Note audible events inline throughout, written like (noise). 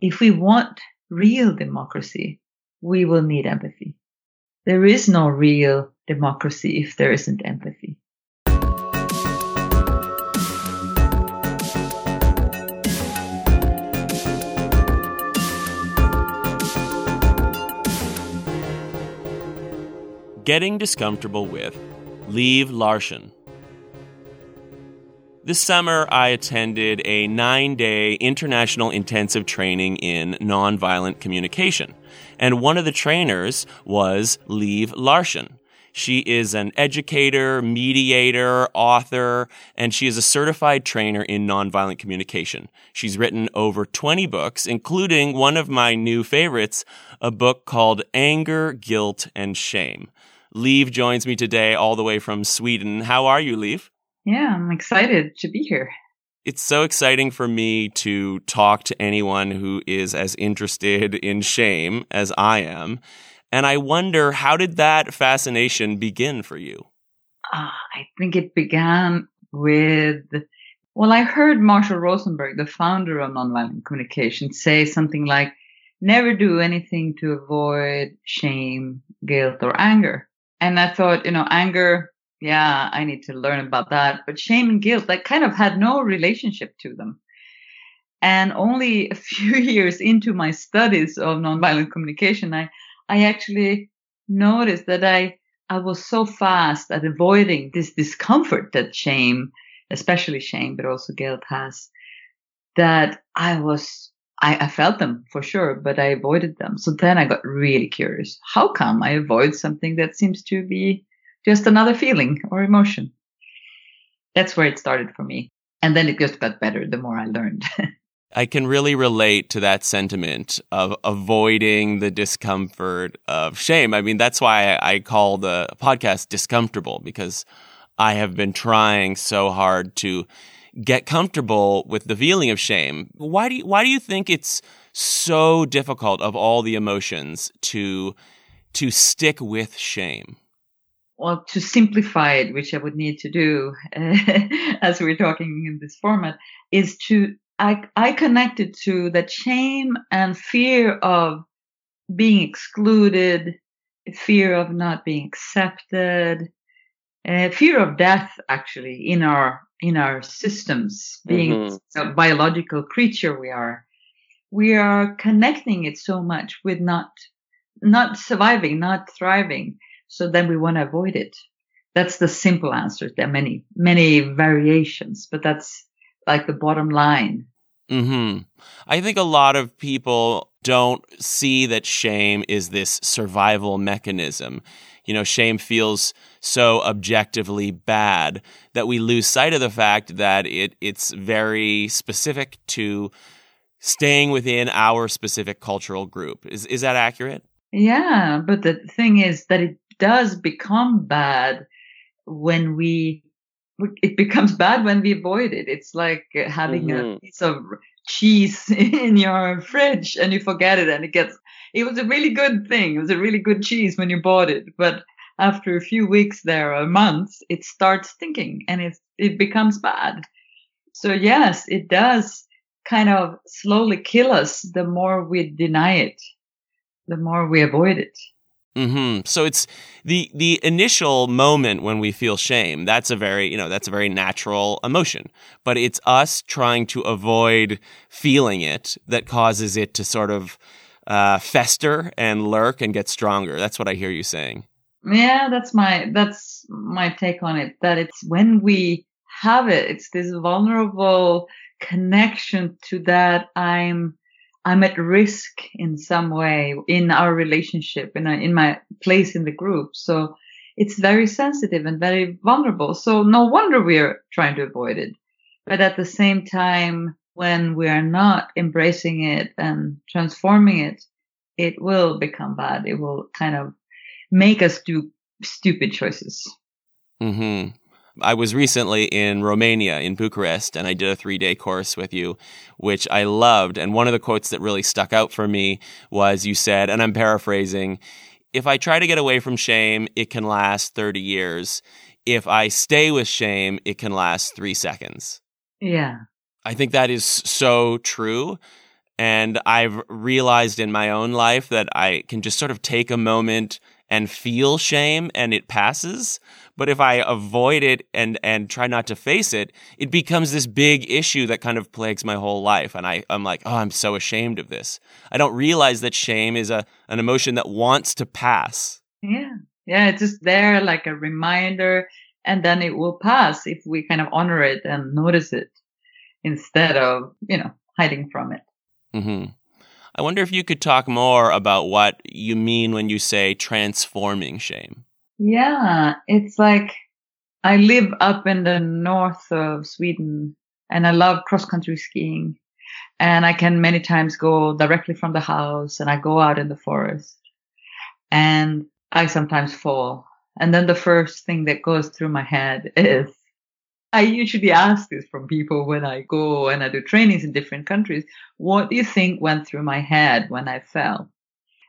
if we want real democracy, we will need empathy. There is no real democracy if there isn't empathy. Getting Discomfortable with Liv Larsson. This summer, I attended a nine day international intensive training in nonviolent communication. And one of the trainers was Liv Larsson. She is an educator, mediator, author, and she is a certified trainer in nonviolent communication. She's written over 20 books, including one of my new favorites, a book called Anger, Guilt, and Shame. Liv joins me today all the way from Sweden. How are you, Liv? Yeah, I'm excited to be here. It's so exciting for me to talk to anyone who is as interested in shame as I am. And I wonder, how did that fascination begin for you? Uh, I think it began with, well, I heard Marshall Rosenberg, the founder of nonviolent communication, say something like, never do anything to avoid shame, guilt, or anger. And I thought, you know, anger, yeah, I need to learn about that. But shame and guilt, that kind of had no relationship to them. And only a (laughs) few years into my studies of nonviolent communication, I, I actually noticed that I, I was so fast at avoiding this discomfort that shame, especially shame, but also guilt has, that I was, I, I felt them for sure, but I avoided them. So then I got really curious. How come I avoid something that seems to be just another feeling or emotion. That's where it started for me. And then it just got better the more I learned. (laughs) I can really relate to that sentiment of avoiding the discomfort of shame. I mean, that's why I call the podcast discomfortable because I have been trying so hard to get comfortable with the feeling of shame. Why do you, why do you think it's so difficult of all the emotions to to stick with shame? Well, to simplify it, which I would need to do uh, (laughs) as we're talking in this format, is to I, I connected to that shame and fear of being excluded, fear of not being accepted, uh, fear of death actually in our in our systems, being mm-hmm. a biological creature we are. We are connecting it so much with not not surviving, not thriving so then we want to avoid it. That's the simple answer. There are many, many variations, but that's like the bottom line. Hmm. I think a lot of people don't see that shame is this survival mechanism. You know, shame feels so objectively bad that we lose sight of the fact that it it's very specific to staying within our specific cultural group. Is is that accurate? Yeah, but the thing is that it does become bad when we it becomes bad when we avoid it. It's like having mm-hmm. a piece of cheese (laughs) in your fridge and you forget it and it gets, it was a really good thing. It was a really good cheese when you bought it. But after a few weeks there or months, it starts stinking and it, it becomes bad. So yes, it does kind of slowly kill us the more we deny it, the more we avoid it. Hmm. So it's the the initial moment when we feel shame. That's a very you know that's a very natural emotion. But it's us trying to avoid feeling it that causes it to sort of uh, fester and lurk and get stronger. That's what I hear you saying. Yeah, that's my that's my take on it. That it's when we have it, it's this vulnerable connection to that I'm I'm at risk in some way in our relationship, in, in my place in the group. So it's very sensitive and very vulnerable. So no wonder we're trying to avoid it. But at the same time, when we are not embracing it and transforming it, it will become bad. It will kind of make us do stupid choices. Hmm. I was recently in Romania, in Bucharest, and I did a three day course with you, which I loved. And one of the quotes that really stuck out for me was you said, and I'm paraphrasing, if I try to get away from shame, it can last 30 years. If I stay with shame, it can last three seconds. Yeah. I think that is so true. And I've realized in my own life that I can just sort of take a moment and feel shame and it passes. But if I avoid it and, and try not to face it, it becomes this big issue that kind of plagues my whole life. And I, I'm like, oh, I'm so ashamed of this. I don't realize that shame is a, an emotion that wants to pass. Yeah. Yeah. It's just there like a reminder and then it will pass if we kind of honor it and notice it instead of, you know, hiding from it. Mm-hmm. I wonder if you could talk more about what you mean when you say transforming shame. Yeah, it's like I live up in the north of Sweden and I love cross country skiing. And I can many times go directly from the house and I go out in the forest and I sometimes fall. And then the first thing that goes through my head (laughs) is I usually ask this from people when I go and I do trainings in different countries. What do you think went through my head when I fell?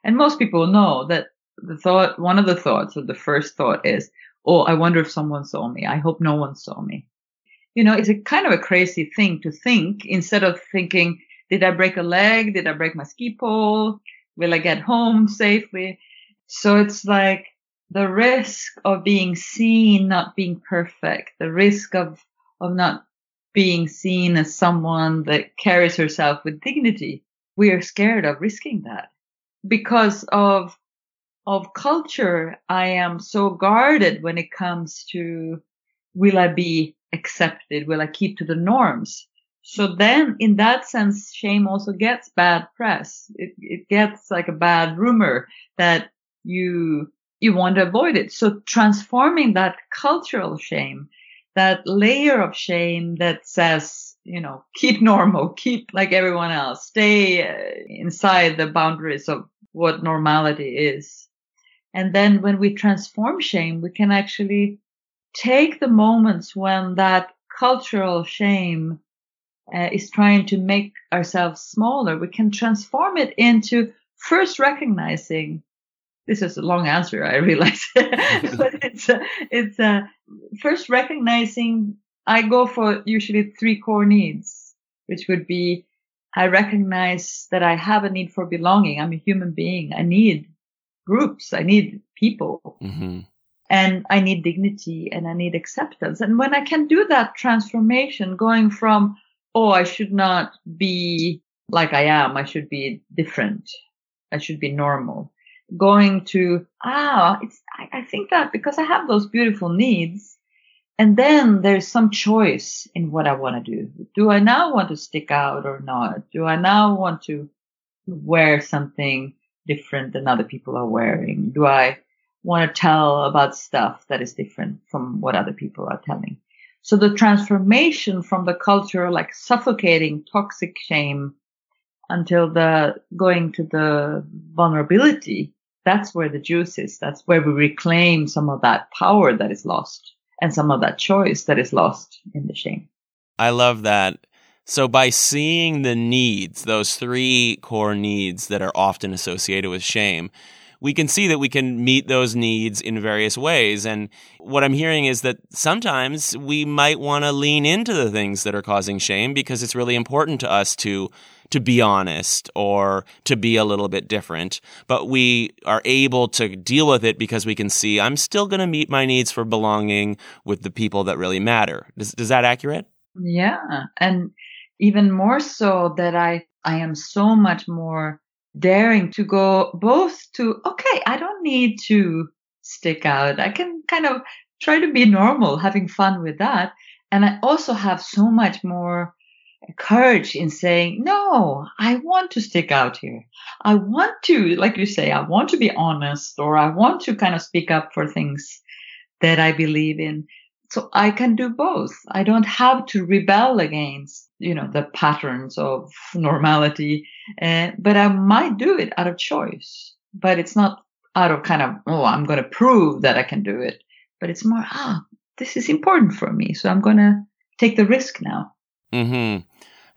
And most people know that the thought, one of the thoughts or the first thought is, Oh, I wonder if someone saw me. I hope no one saw me. You know, it's a kind of a crazy thing to think instead of thinking, did I break a leg? Did I break my ski pole? Will I get home safely? So it's like, the risk of being seen not being perfect, the risk of, of not being seen as someone that carries herself with dignity. We are scared of risking that because of, of culture. I am so guarded when it comes to will I be accepted? Will I keep to the norms? So then in that sense, shame also gets bad press. It, it gets like a bad rumor that you you want to avoid it. So transforming that cultural shame, that layer of shame that says, you know, keep normal, (laughs) keep like everyone else, stay uh, inside the boundaries of what normality is. And then when we transform shame, we can actually take the moments when that cultural shame uh, is trying to make ourselves smaller. We can transform it into first recognizing this is a long answer, I realize, (laughs) but (laughs) it's uh, it's uh, first recognizing. I go for usually three core needs, which would be I recognize that I have a need for belonging. I'm a human being. I need groups. I need people. Mm-hmm. And I need dignity and I need acceptance. And when I can do that transformation, going from, oh, I should not be like I am. I should be different. I should be normal going to, ah, it's, I, I think that because I have those beautiful needs, and then there's some choice in what I want to do. Do I now want to stick out or not? Do I now want to wear something different than other people are wearing? Do I want to tell about stuff that is different from what other people are telling? So the transformation from the culture, like suffocating toxic shame until the going to the vulnerability that's where the juice is. That's where we reclaim some of that power that is lost and some of that choice that is lost in the shame. I love that. So by seeing the needs, those three core needs that are often associated with shame, we can see that we can meet those needs in various ways. And what I'm hearing is that sometimes we might want to lean into the things that are causing shame because it's really important to us to to be honest or to be a little bit different, but we are able to deal with it because we can see I'm still going to meet my needs for belonging with the people that really matter. Is, is that accurate? Yeah. And even more so that I, I am so much more daring to go both to, okay, I don't need to stick out. I can kind of try to be normal, having fun with that. And I also have so much more courage in saying, no, I want to stick out here. I want to, like you say, I want to be honest or I want to kind of speak up for things that I believe in. So I can do both. I don't have to rebel against, you know, the patterns of normality, uh, but I might do it out of choice, but it's not out of kind of, oh, I'm going to prove that I can do it, but it's more, ah, this is important for me. So I'm going to take the risk now. Hmm.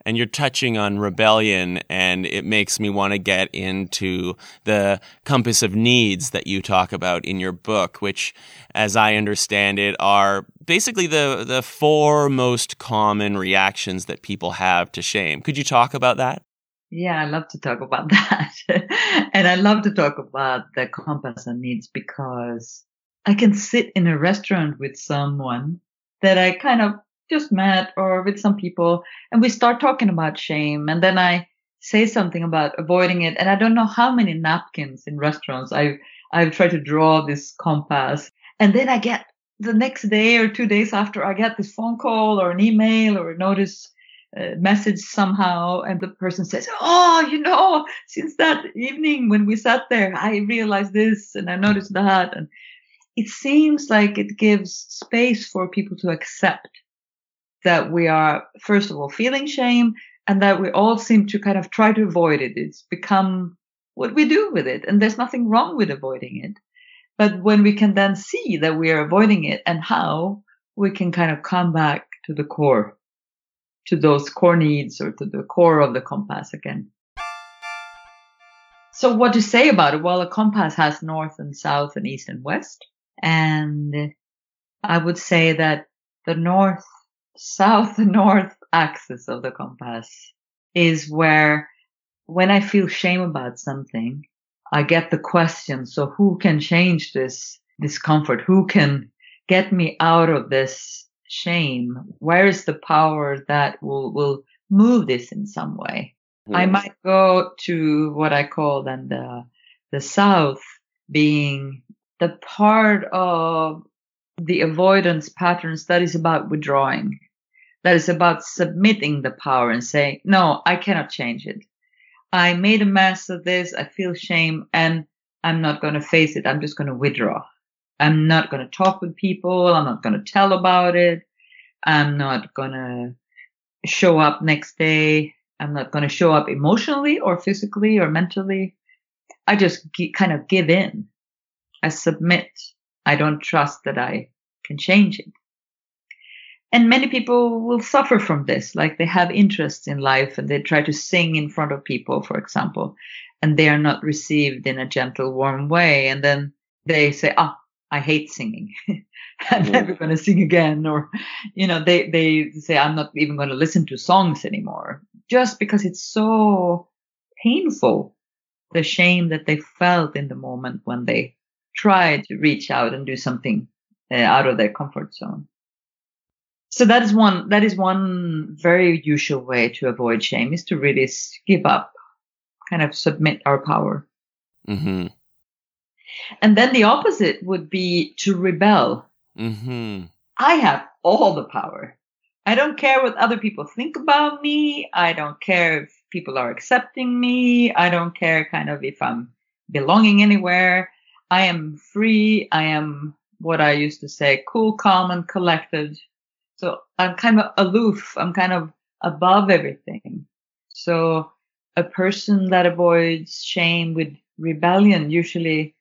And you're touching on rebellion, and it makes me want to get into the compass of needs that you talk about in your book, which, as I understand it, are basically the the four most common reactions that people have to shame. Could you talk about that? Yeah, I love to talk about (laughs) that. and I love to talk about the compass and needs because I can sit in a restaurant with someone that I kind of just met or with some people and we start talking about shame and then I say something about avoiding it and I don't know how many napkins in restaurants I've I've tried to draw this compass and then I get the next day or two days after I get this phone call or an email or a notice uh, message somehow and the person says, Oh, you know, since that evening when we sat there, I realized this and I noticed that. And it seems like it gives space for people to accept that we are, first of all, feeling shame and that we all seem to kind of try to avoid it. It's become what we do with it. And there's nothing wrong with avoiding it. But when we can then see that we are avoiding it and how we can kind of come back to the core, to those core needs or to the core of the compass again. So what to say about it? Well, a compass has north and south and east and west. And I would say that the north, south, (laughs) and north axis of the compass is where when I feel shame about something, I get the question. So who can change this discomfort? Who can get me out of this shame? Where is the power that will, will move this in some way? I might go to what I call then the, the South being the part of the avoidance patterns that is about withdrawing, that is about submitting the power and saying, no, I cannot change it. I made a mess of this. I feel shame and I'm not going to face it. I'm just going to withdraw. I'm not going to talk with people. I'm not going to tell about it. I'm not going to show up next day. I'm not going to show up emotionally or physically or mentally. I just kind of give in. I submit. I don't trust that I can change it. And many people will suffer from this, like they have interests in life and they try to sing in front of people, for example, and they are not received in a gentle, warm way. And then they say, ah, oh, I hate singing. (laughs) I'm yeah. never going to sing again. Or, you know, they, they say, I'm not even going to listen to songs anymore just because it's so painful. The shame that they felt in the moment when they try to reach out and do something uh, out of their comfort zone. So that is one, that is one very usual way to avoid shame is to really give up, kind of submit our power. Mm-hmm. And then the opposite would be to rebel. Mm-hmm. I have all the power. I don't care what other people think about me. I don't care if people are accepting me. I don't care kind of if I'm belonging anywhere. I am free. I am what I used to say, cool, calm, and collected. So I'm kind of aloof. I'm kind of above everything. So a person that avoids shame with rebellion, usually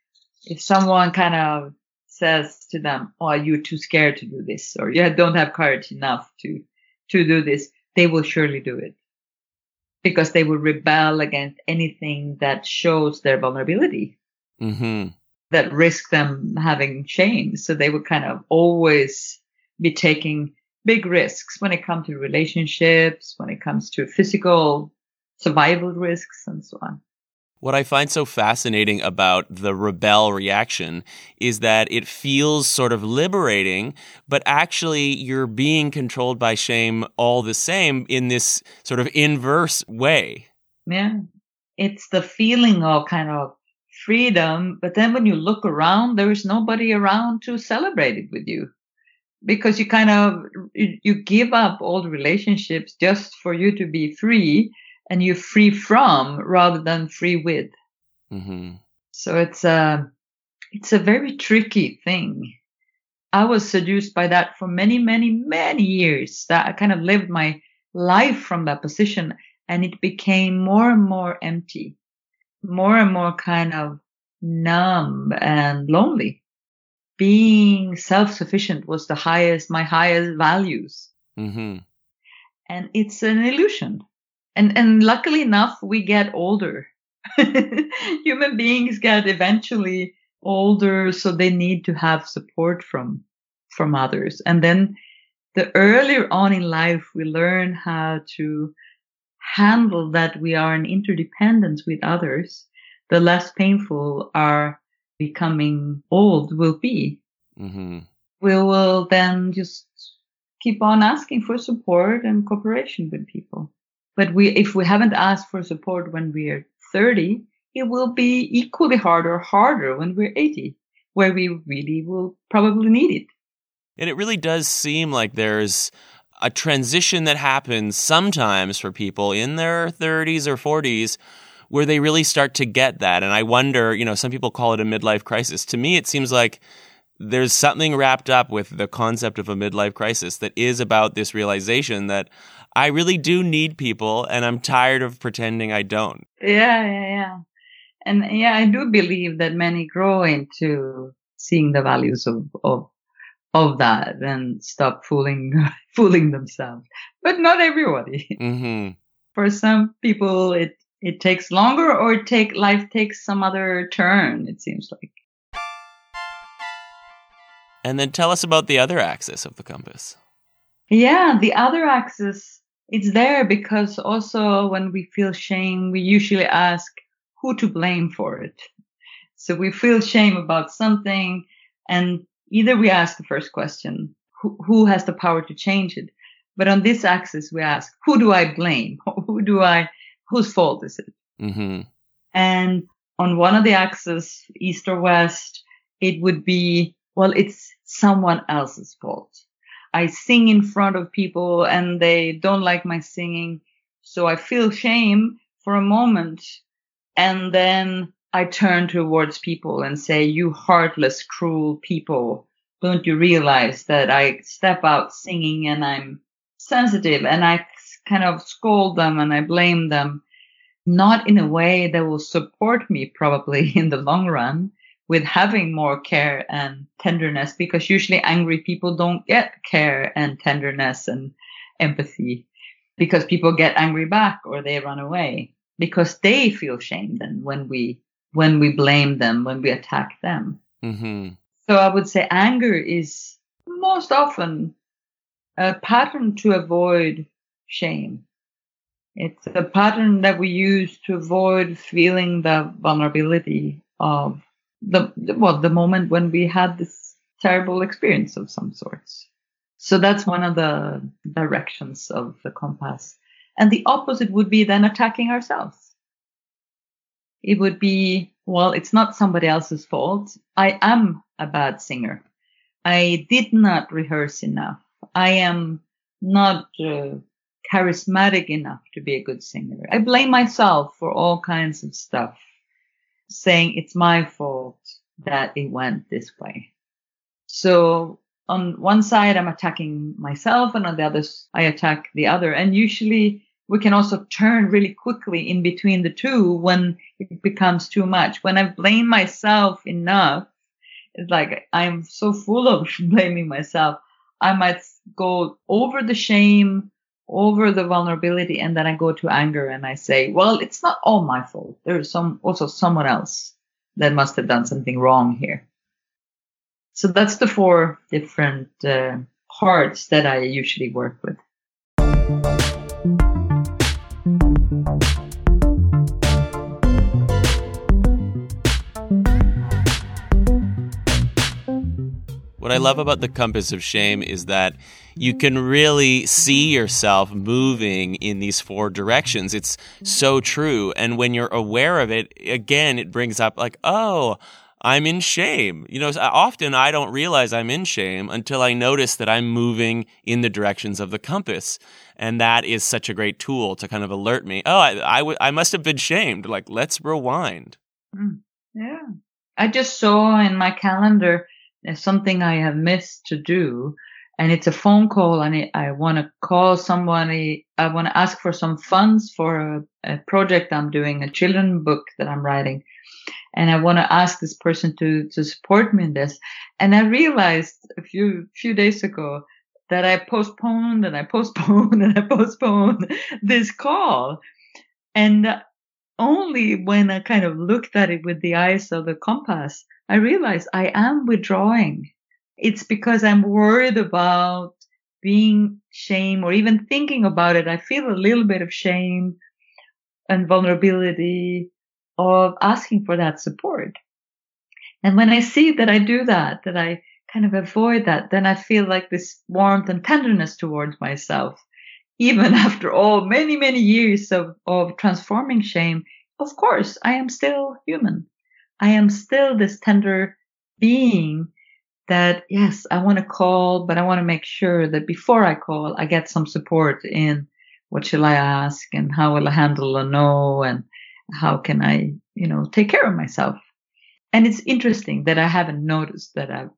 if someone kind of says to them, Oh, you're too scared to do this, or you don't have courage enough to, to do this, they will surely do it because they will rebel against anything that shows their vulnerability. Mm-hmm that risk them having shame. So they would kind of always be taking big risks when it comes to relationships, when it comes to physical survival risks and so on. What I find so fascinating about the rebel reaction is that it feels sort of liberating, but actually you're being controlled by shame all the same in this sort of inverse way. Yeah. It's the feeling of kind of freedom. But then when you look around, there is nobody around to celebrate it with you because you kind of, you give up all the relationships just for you to be free and you're free from rather than free with. Mm-hmm. So it's a, it's a very tricky thing. I was seduced by that for many, many, many years that I kind of lived my life from that position and it became more and more empty more and more kind of numb and lonely. Being self-sufficient was the highest, my highest values. Mm-hmm. And it's an illusion. And, and luckily enough, we get older. (laughs) Human beings get eventually older, so they need to have support from, from others. And then the earlier on in life, we learn how to handle that we are in interdependence with others, the less painful our becoming old will be. Mm-hmm. We will then just keep on asking for support and cooperation with people. But we, if we haven't asked for support when we are 30, it will be equally hard or harder when we're 80, where we really will probably need it. And it really does seem like there's a transition that happens sometimes for people in their 30s or 40s where they really start to get that. And I wonder, you know, some people call it a midlife crisis. To me, it seems like there's something wrapped up with the concept of a midlife crisis that is about this realization that I really do need people and I'm tired of pretending I don't. Yeah, yeah, yeah. And yeah, I do believe that many grow into seeing the values of, of of that and stop fooling (laughs) fooling themselves. But not everybody. Mm-hmm. For some people, it it takes longer, or take life takes some other turn. It seems like. And then tell us about the other axis of the compass. Yeah, the other axis it's there because also when we feel shame, we usually ask who to blame for it. So we feel shame about something and either we ask the first question, who, who has the power to change it? But on this axis, we ask, who do I blame? (laughs) Who do I, whose fault is it? Mm-hmm. And on one of the axes, east or west, it would be, well, it's someone else's fault. I sing in front of people and they don't like my singing. So I feel shame for a moment. And then I turn towards people and say, you heartless, cruel people. Don't you realize that I step out singing and I'm sensitive and I kind of scold them and I blame them, not in a way that will support me probably (laughs) in the long run with having more care and tenderness because usually angry people don't get care and tenderness and empathy because people get angry back or they run away because they feel shame then when we when we blame them, when we attack them. Mm-hmm. So I would say anger is most often a pattern to avoid shame. It's a pattern that we use to avoid feeling the vulnerability of the, well, the moment when we had this terrible experience of some sorts. So that's one of the directions of the compass. And the opposite would be then attacking ourselves it would be, well, it's not somebody else's fault. I am a bad singer. I did not rehearse enough. I am not uh, charismatic enough to be a good singer. I blame myself for all kinds of stuff, saying it's my fault that it went this way. So on one side, I'm attacking myself and on the other, I attack the other. And usually we can also turn really quickly in between the two when it becomes too much. When I blame myself enough, it's like I'm so full of (laughs) blaming myself. I might go over the shame, over the vulnerability, and then I go to anger and I say, well, it's not all my fault. There's some, also someone else that must have done something wrong here. So that's the four different uh, parts that I usually work with. What I love about the compass of shame is that you can really see yourself moving in these four directions. It's so true. And when you're aware of it, again, it brings up like, oh, I'm in shame. You know, often I don't realize I'm in shame until I notice that I'm moving in the directions of the compass. And that is such a great tool to kind of alert me. Oh, I, I, w- I must have been shamed. Like, let's rewind. Mm, yeah. I just saw in my calendar something I have missed to do. And it's a phone call and I want to call somebody. I want to ask for some funds for a, a project I'm doing, a children book that I'm writing. And I want to ask this person to, to support me in this. And I realized a few, few days ago that I postponed and I postponed (laughs) and I postponed this call. And only when I kind of looked at it with the eyes of the compass, I realize I am withdrawing. It's because I'm worried about being shame or even thinking about it, I feel a little bit of shame and vulnerability of asking for that support. And when I see that I do that, that I kind of avoid that, then I feel like this warmth and tenderness towards myself. Even (laughs) after all many, many years of, of transforming shame, of course, I am still human. I am still this tender being that, yes, I want to call, but I want to make sure that before I call, I get some support in what shall I ask and how will I handle a no and how can I, you know, take care of myself. And it's interesting that I haven't noticed that I've,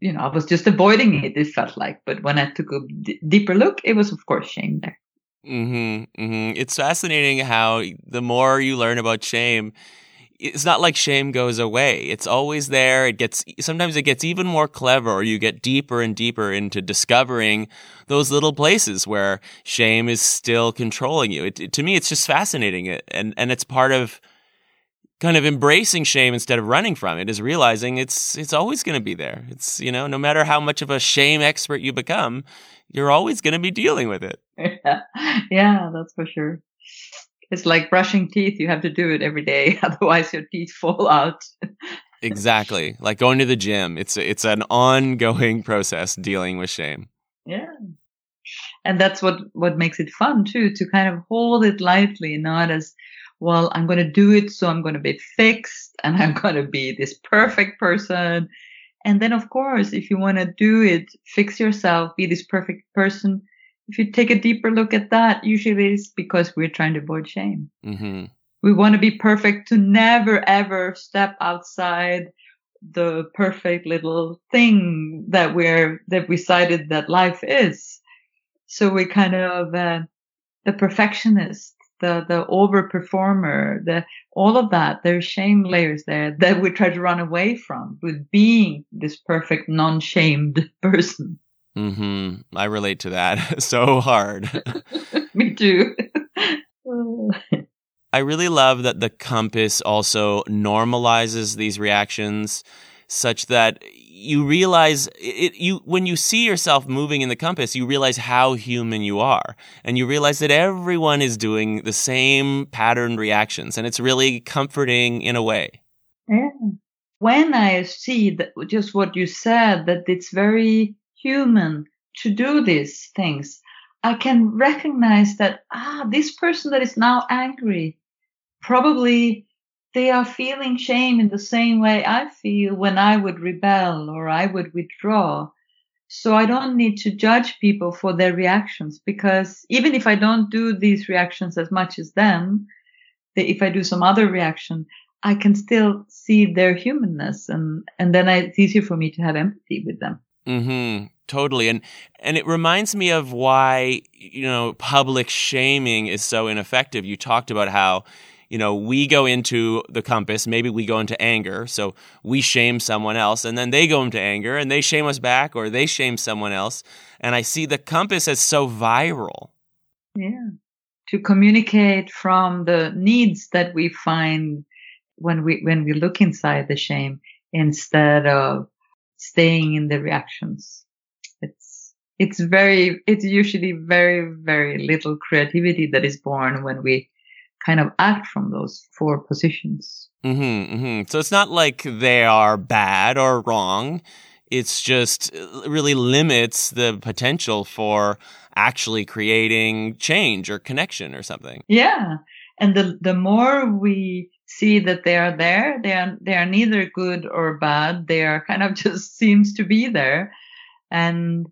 you know, I was just avoiding it. It felt like, but when I took a d- deeper look, it was of course shame there. Mm-hmm, mm-hmm. It's fascinating how the more you learn about shame, it's not like shame goes away. It's always there. It gets, sometimes it gets even more clever or you get deeper and deeper into discovering those little places where shame is still controlling you. It, to me, it's just fascinating. And, and it's part of kind of embracing shame instead of running from it is realizing it's, it's always going to be there. It's, you know, no matter how much of a shame expert you become, you're always going to be dealing with it. (laughs) yeah, that's for sure. It's like brushing teeth. You have to do it every day. (laughs) Otherwise your teeth fall out. exactly. Like going to the gym. It's, it's an ongoing (laughs) process dealing with shame. Yeah. And that's what, what makes it fun too, to kind of hold it lightly, not as, well, I'm going to do it. So I'm going to be fixed (laughs) and I'm going to be this perfect person. And then, of course, if you want to do it, fix yourself, be this perfect person if you take a deeper look at that, usually it's because we're trying to avoid shame. Mm-hmm. We want to be perfect to never ever step outside the perfect little thing that we're, that we decided that life is. So we kind of, uh, the perfectionist, the, the overperformer, the, all of that, there's shame layers there that we try to run away from with being this perfect, non-shamed (laughs) person. Mm-hmm. I relate to that (laughs) so hard. (laughs) Me too. I really love that the compass also normalizes these reactions such that you realize it, you when you see yourself moving in the compass you realize how human you are and you realize that everyone is doing the same patterned reactions and it's really comforting in a way yeah when i see that just what you said that it's very human to do these things, I can recognize that, ah, this person that is now angry, probably they are feeling shame in the same way I feel when I would rebel or I would withdraw. So I don't need to judge people for their reactions because even if I don't do these reactions as much as them, if I do some other reaction, I can still see their humanness and, and then it's easier for me to have empathy with them. Mm-hmm. Totally. And and it reminds me of why, you know, public shaming is so ineffective. You talked about how, you know, we go into the compass, maybe we go into anger, so we shame someone else, and then they go into anger and they shame us back or they shame someone else. And I see the compass as so viral. Yeah. To communicate from the needs that we find when we when we look inside the shame instead of staying in the reactions. It's, it's very, it's usually very, very little creativity that is born when we kind of act from those four positions. Mm-hmm, mm-hmm. So it's not like they are bad or wrong. It's just uh, really limits the potential for actually creating change or connection or something. Yeah. And the, the more we see that they are there. They are, they are neither good or bad. They are kind of (laughs) just seems to be there. And,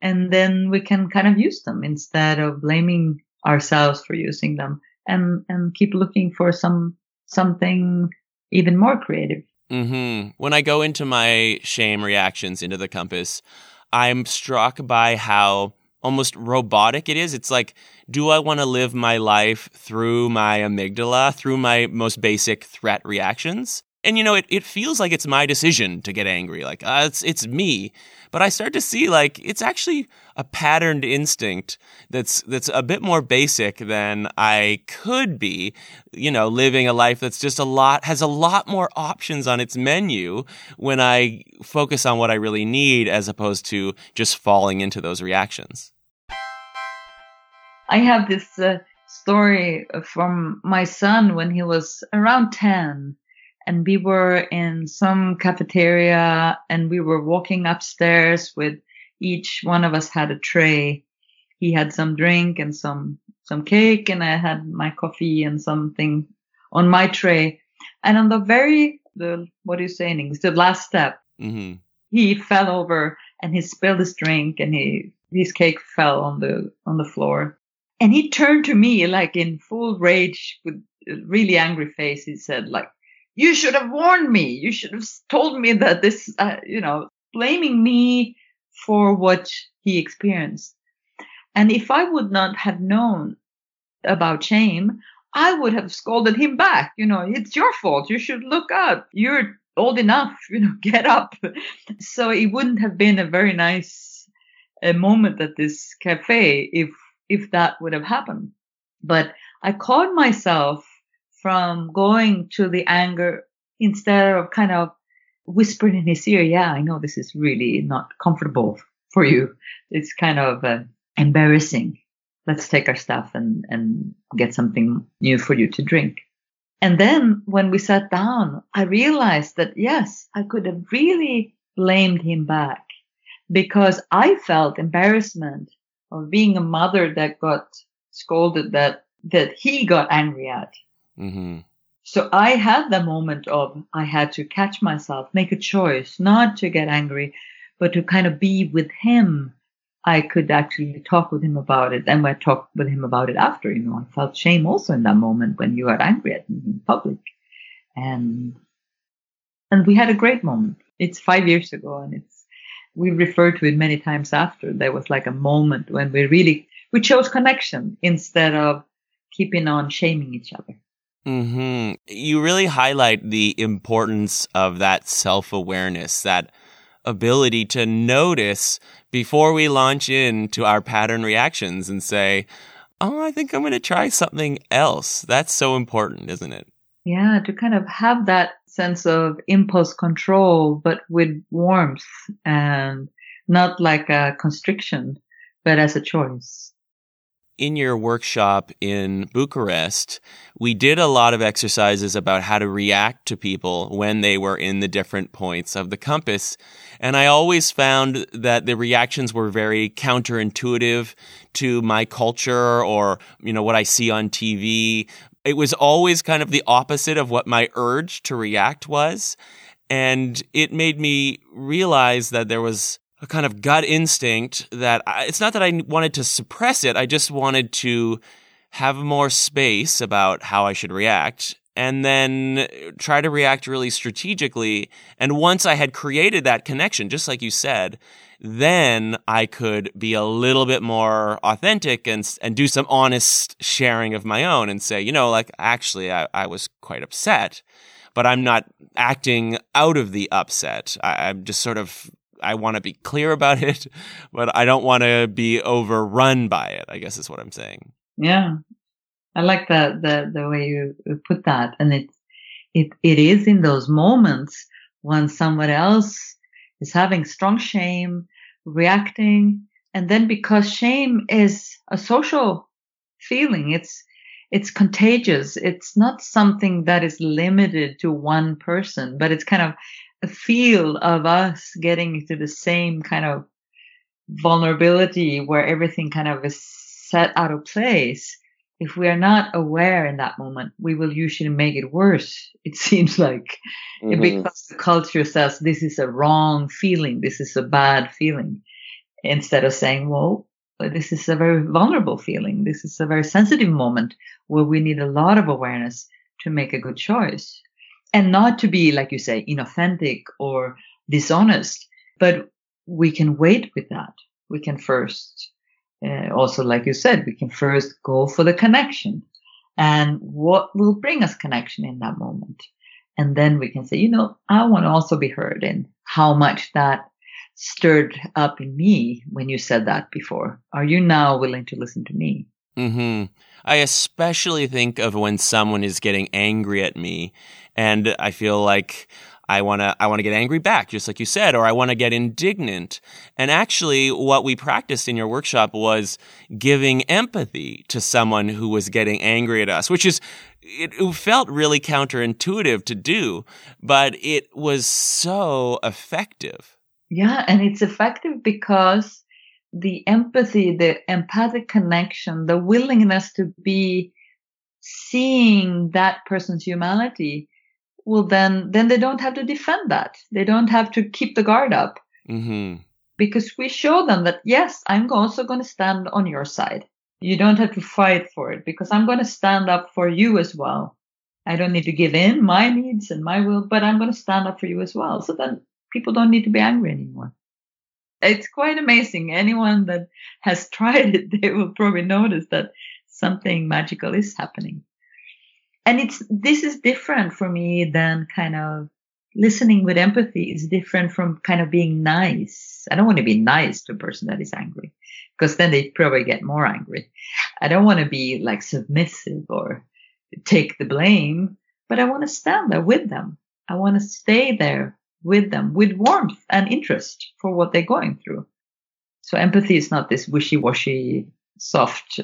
and then we can kind of use them instead of blaming ourselves for using them and, and keep looking for some, something even more creative. Mm-hmm. When I go into my shame reactions into the compass, I'm struck by how almost robotic it is. It's like, do I want to live my life through my amygdala, through my most basic threat reactions? and you know, it, it feels like it's my decision to get angry. Like, uh, it's, it's me. But I start to see like it's actually a patterned instinct that's, that's a bit more basic than I could be, you know, living a life that's just a lot, has a lot more options on its menu when I focus on what I really need as opposed to just falling into those reactions. I have this uh, story from my son when he was around 10 and we were in some cafeteria and we were walking upstairs with each one of us had a tray. He had some drink and some, some cake and I had my coffee and something on my tray. And on the very, the, what are you saying? The last step, mm-hmm. he fell over and he spilled his drink and he, his cake fell on the, on the floor. And he turned to me like in full rage with a really angry face. He said like, you should have warned me. You should have told me that this, uh, you know, blaming me for what he experienced. And if I would not have known about shame, I would have scolded him back. You know, it's your fault. You should look up. You're old enough, (laughs) you know, get up. So it wouldn't have been a very nice uh, moment at this cafe if if that would have happened. But I caught myself from going to the anger instead of kind of whispering in his ear, yeah, I know this is really not comfortable for you. It's kind of uh, embarrassing. Let's take our stuff and, and get something new for you to drink. And then when we sat down, I realized that yes, I could have really blamed him back because I felt embarrassment of being a mother that got scolded that that he got angry at. Mm-hmm. So I had the moment of I had to catch myself, make a choice, not to get angry, but to kind of be with him. I could actually talk with him about it. And I talked with him about it after, you know, I felt shame also in that moment when you are angry at me in public. And, and we had a great moment. It's five years ago and it's we referred to it many times after. There was like a moment when we really, we chose connection instead of keeping on shaming each other. Mm-hmm. You really highlight the importance of that self awareness, that ability to notice before we launch into our pattern reactions and say, "Oh, I think I'm going to try something else." That's so important, isn't it? Yeah, to kind of have that sense of impulse control, but with warmth and not like a constriction, but as a choice. In your workshop in Bucharest, we did a lot of exercises about how to react to people when they were in the different points of the compass. And I always found that the reactions were very counterintuitive to my culture or, you know, what I see on TV it was always kind of the opposite of what my urge to react was. And it made me realize that there was a kind of gut instinct that I, it's not that I wanted to suppress it. I just wanted to have more space about how I should react and then try to react really strategically. And once I had created that connection, just like you said, then I could be a little bit more authentic and and do some honest sharing of my own and say, you know, like actually I, I was quite upset, but I'm not acting out of the upset. I, I'm just sort of I want to be clear about (laughs) it, but I don't want to be overrun by it. I guess is what I'm saying. Yeah, I like the the the way you put that, and it it it is in those moments when someone else is having strong shame, reacting. And then because shame is a social feeling, it's, it's contagious. It's not something that is limited to one person, but it's kind of a feel of us getting into the same kind of vulnerability where everything kind of is set out of place if we are not aware in that moment, we will usually make it worse. (laughs) It seems like mm-hmm. because the culture says this is a wrong feeling, this is a bad feeling, instead of saying, well, this is a very vulnerable feeling. This is a very sensitive moment where we need a lot of awareness to make a good choice and not to be, like you say, inauthentic or dishonest, but we can wait with that. We can first uh, also, like you said, we can first go for the connection and what will bring us connection in that moment. And then we can say, you know, I want to also be heard and how much that stirred up in me when you said that before. Are you now willing to listen to me? Hmm. I especially think of when someone is getting angry at me, and I feel like I want to I want to get angry back just like you said or I want to get indignant. And actually what we practiced in your workshop was giving empathy to someone who was getting angry at us, which is it, it felt really counterintuitive to do, but it was so effective. Yeah, and it's effective because the empathy, the empathic connection, the willingness to be seeing that person's humanity well then then they don't have to defend that. They don't have to keep the guard up. Mm-hmm. because we show them that yes i'm also going to stand on your side. You don't have to fight for it because i'm going to stand up for you as well. I don't need to give in my needs and my will but i'm going to stand up for you as well. So then people don't need to be angry anymore. It's quite amazing. Anyone that has (laughs) tried it they will probably notice that something magical is happening and it's this is different for me than kind of listening with empathy is different from kind of being nice. I don't want to be nice to a person that is angry because then they probably get more angry. I don't want to be like submissive or take the blame, but I want to stand there with them. I want to stay there with them with warmth and interest for what they're going through. So empathy is not this wishy-washy, soft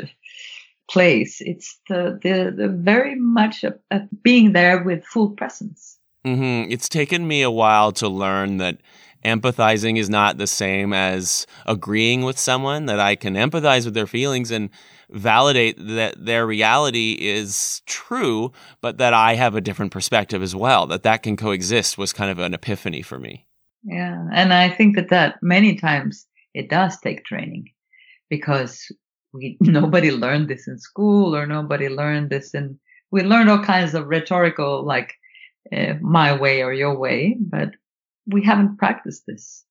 place. It's the, the, the very much a, a being there with full presence. Mm-hmm. It's taken me a while to learn that empathizing is not the same as agreeing with someone, that I can empathize with their feelings and validate that their reality is true, but that I have a different perspective as well, that that can coexist was kind of an epiphany for me. Yeah. And I think that that many times it does take training because we (laughs) nobody learned this in school or nobody learned this in we learned all kinds of rhetorical like uh, my way or your way but we haven't practiced this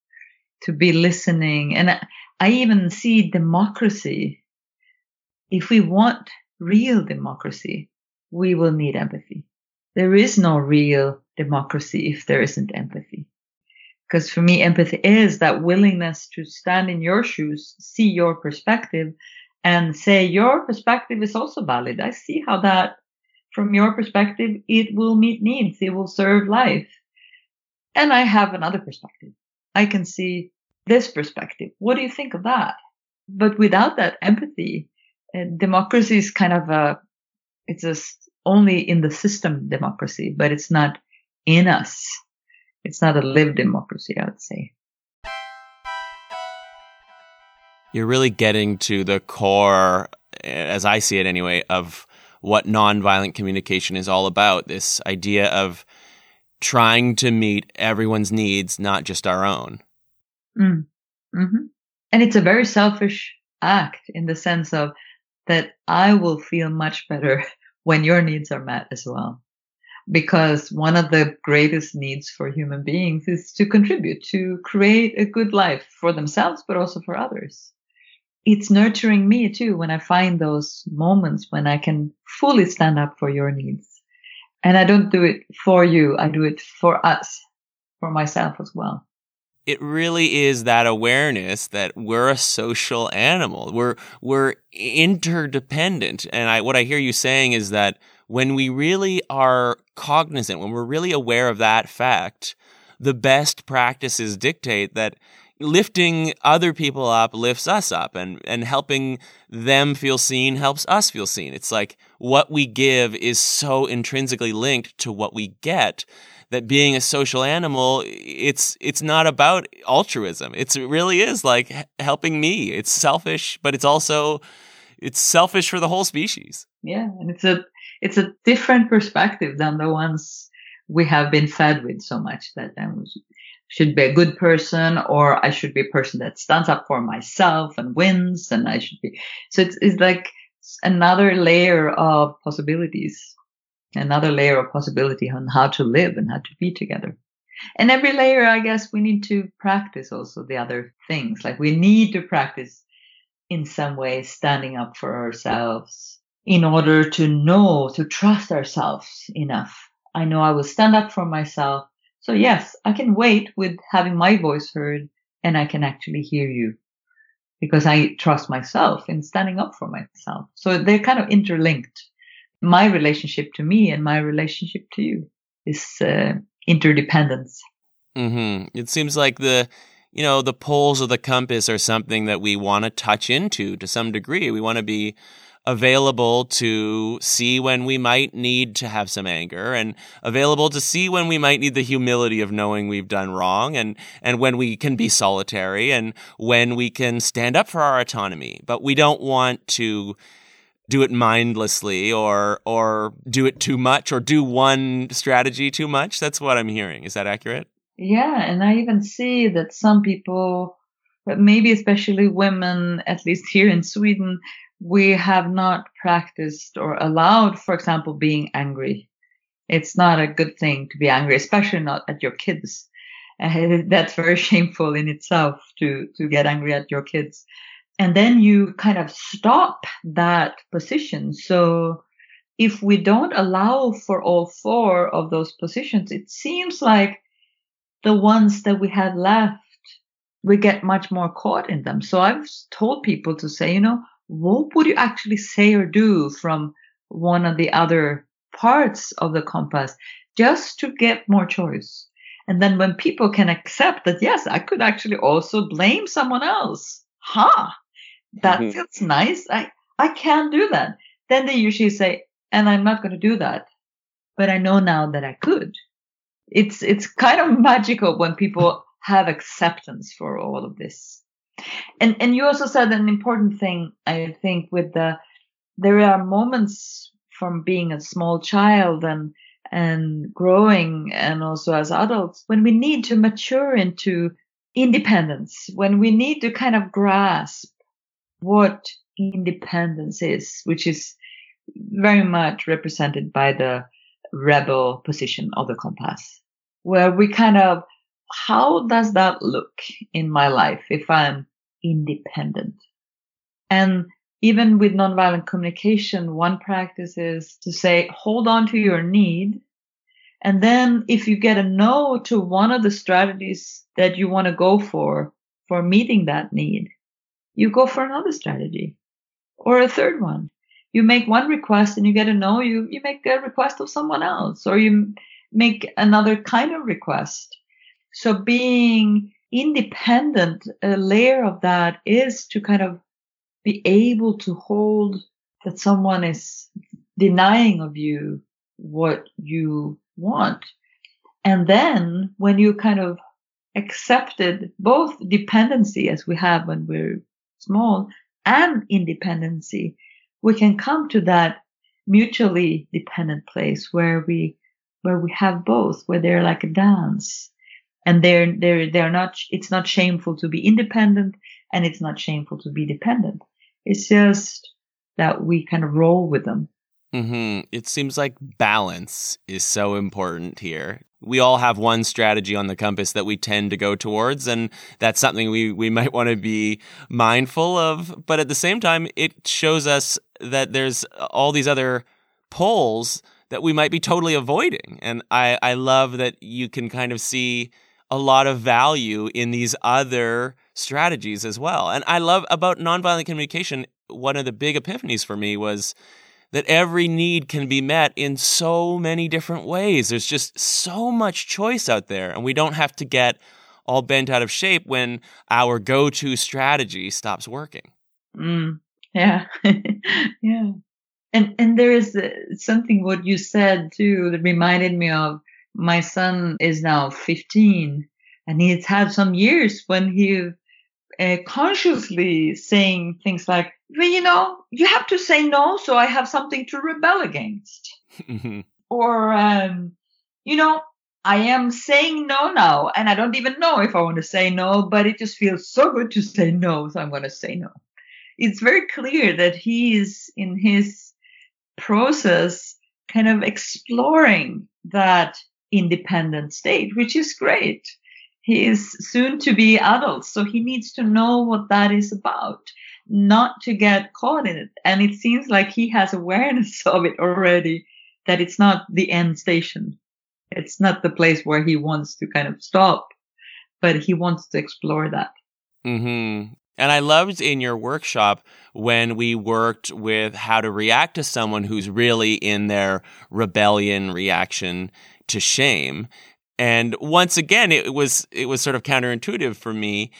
to be listening. And I, I even see democracy. If we want real democracy we will need empathy. There is no real democracy if there isn't empathy. Because for me empathy is that willingness to stand in your shoes see your perspective and say your perspective is also valid. I see how that from your perspective, it will meet needs. It will serve life. And I have another perspective. I can see this perspective. What do you think of that? But without that empathy, uh, democracy is kind of a, it's just only in the system democracy, but it's not in us. It's not a lived democracy, I would say. You're really getting to the core, as I see it anyway, of what nonviolent communication is all about. This idea of trying to meet everyone's needs, not just our own. Mm. Mm-hmm. And it's a very selfish act in the sense of that I will feel much better (laughs) when your needs are met as well. Because one of the greatest needs for human beings is to contribute, to create a good life for themselves, but also for others it's nurturing me too when I find those moments when I can fully stand up for your needs. And I don't do it for you. I do it for us, for myself as well. It really is that awareness that we're a social animal. We're, we're interdependent. And I, what I hear you saying is that when we really are cognizant, when we're really aware of that fact, the best practices dictate that lifting other people up lifts us up and, and helping them feel seen helps us feel seen. It's like what we give is so intrinsically linked to what we get that being a social animal, it's, it's not about altruism. It's, it really is like helping me. It's selfish, but it's also, it's selfish for the whole species. Yeah. And it's a, it's a different perspective than the ones we have been fed with so much that um, should be a good person or I should be a person that stands up for myself and wins and I should be. So it's, it's like another layer of possibilities, another layer of possibility on how to live and how to be together. And every layer, I guess we need to practice also the other things. Like we need to practice in some way standing up for ourselves in order to know, to trust ourselves enough I know I will stand up for myself. So yes, I can wait with having my voice heard and I can actually hear you because I trust myself in standing up for myself. So they're kind of interlinked. My relationship to me and my relationship to you is uh, interdependence. Mm-hmm. It seems like the you know, the poles of the compass are something that we want to touch into to some degree. We want to be available to see when we might need to have some anger and available to see when we might need the humility of knowing we've done wrong and, and when we can be solitary and when we can stand up for our autonomy. But we don't want to do it mindlessly or, or do it too much or do one strategy too much. That's what I'm hearing. Is that accurate? Yeah. And I even see that some people, but maybe especially women, at least here in Sweden, we have not practiced or allowed, for example, being angry. It's not a good thing to be angry, especially not at your kids. Uh, (laughs) that's very shameful in itself to, to get angry at your kids. And then you kind of stop that position. So if we don't allow for all four of those positions, it seems like the ones that we have left, we get much more caught in them. So I've told people to say, you know, what would you actually say or do from one of the other parts of the compass just to get more choice? And then when people can accept that, yes, I could actually also blame someone else. Huh. That mm-hmm. feels nice. I, I can do that. Then they usually say, and I'm not going to do that. But I know now that I could. It's, it's kind of (laughs) magical when people have acceptance for all of this. And and you also said an important thing, I think, with the there are moments from being a small child and and growing and also as adults when we need to mature into independence, when we need to kind of grasp what independence is, which is very much represented by the rebel position of the compass, where we kind of, how does that look in my life if I'm independent. And even with nonviolent communication, one practice is to say, hold on to your need. And then if you get a no to one of the strategies that you want to go for, for meeting that need, you go for another strategy or a third one. You make one request and you get a no, you, you make a request of someone else or you make another kind of request. So being independent a layer of that is to kind of be able to hold that someone is denying of you what you want. And then when you kind of accepted both dependency as we have when we're small and independency, we can come to that mutually dependent place where we, where we have both, where they're like a dance and they're they're they're not it's not shameful to be independent and it's not shameful to be dependent. It's just that we kind of roll with them. Mm-hmm. it seems like balance is so important here. We all have one strategy on the compass that we tend to go towards and that's something we, we (laughs) might want to be mindful of. But at the same time it shows us that there's all these other poles that we might be totally avoiding. And i, I love that you can kind of see a lot of value in these other strategies as well. And I love about nonviolent communication, one of the big epiphanies for me was that every need can be met in so many different ways. There's just so much choice out there, and we don't have to get all bent out of shape when our go to strategy stops working. Mm, yeah. (laughs) yeah. And, and there is uh, something what you said too that reminded me of my son is now 15 and he's had some years when he uh, consciously saying things like, well, you know, you have to say no so I have something to rebel against. Mm-hmm. Or, um, you know, I am saying no now and I don't even know if I want to say no, but it just feels so good to say no. So I'm going to say no. It's very clear that he is in his process kind of exploring that independent state, which is great. He is soon to be adult, so he needs to know what that is about, not to get caught in it. And it seems like he has awareness (laughs) of it already, that it's not the end station. It's not the place where he wants to kind of stop, but he wants to explore that. Mm-hmm. And I loved in your workshop when we worked with how to react to someone who's really in their rebellion reaction to shame. And once again, it was, it was sort of counterintuitive for me.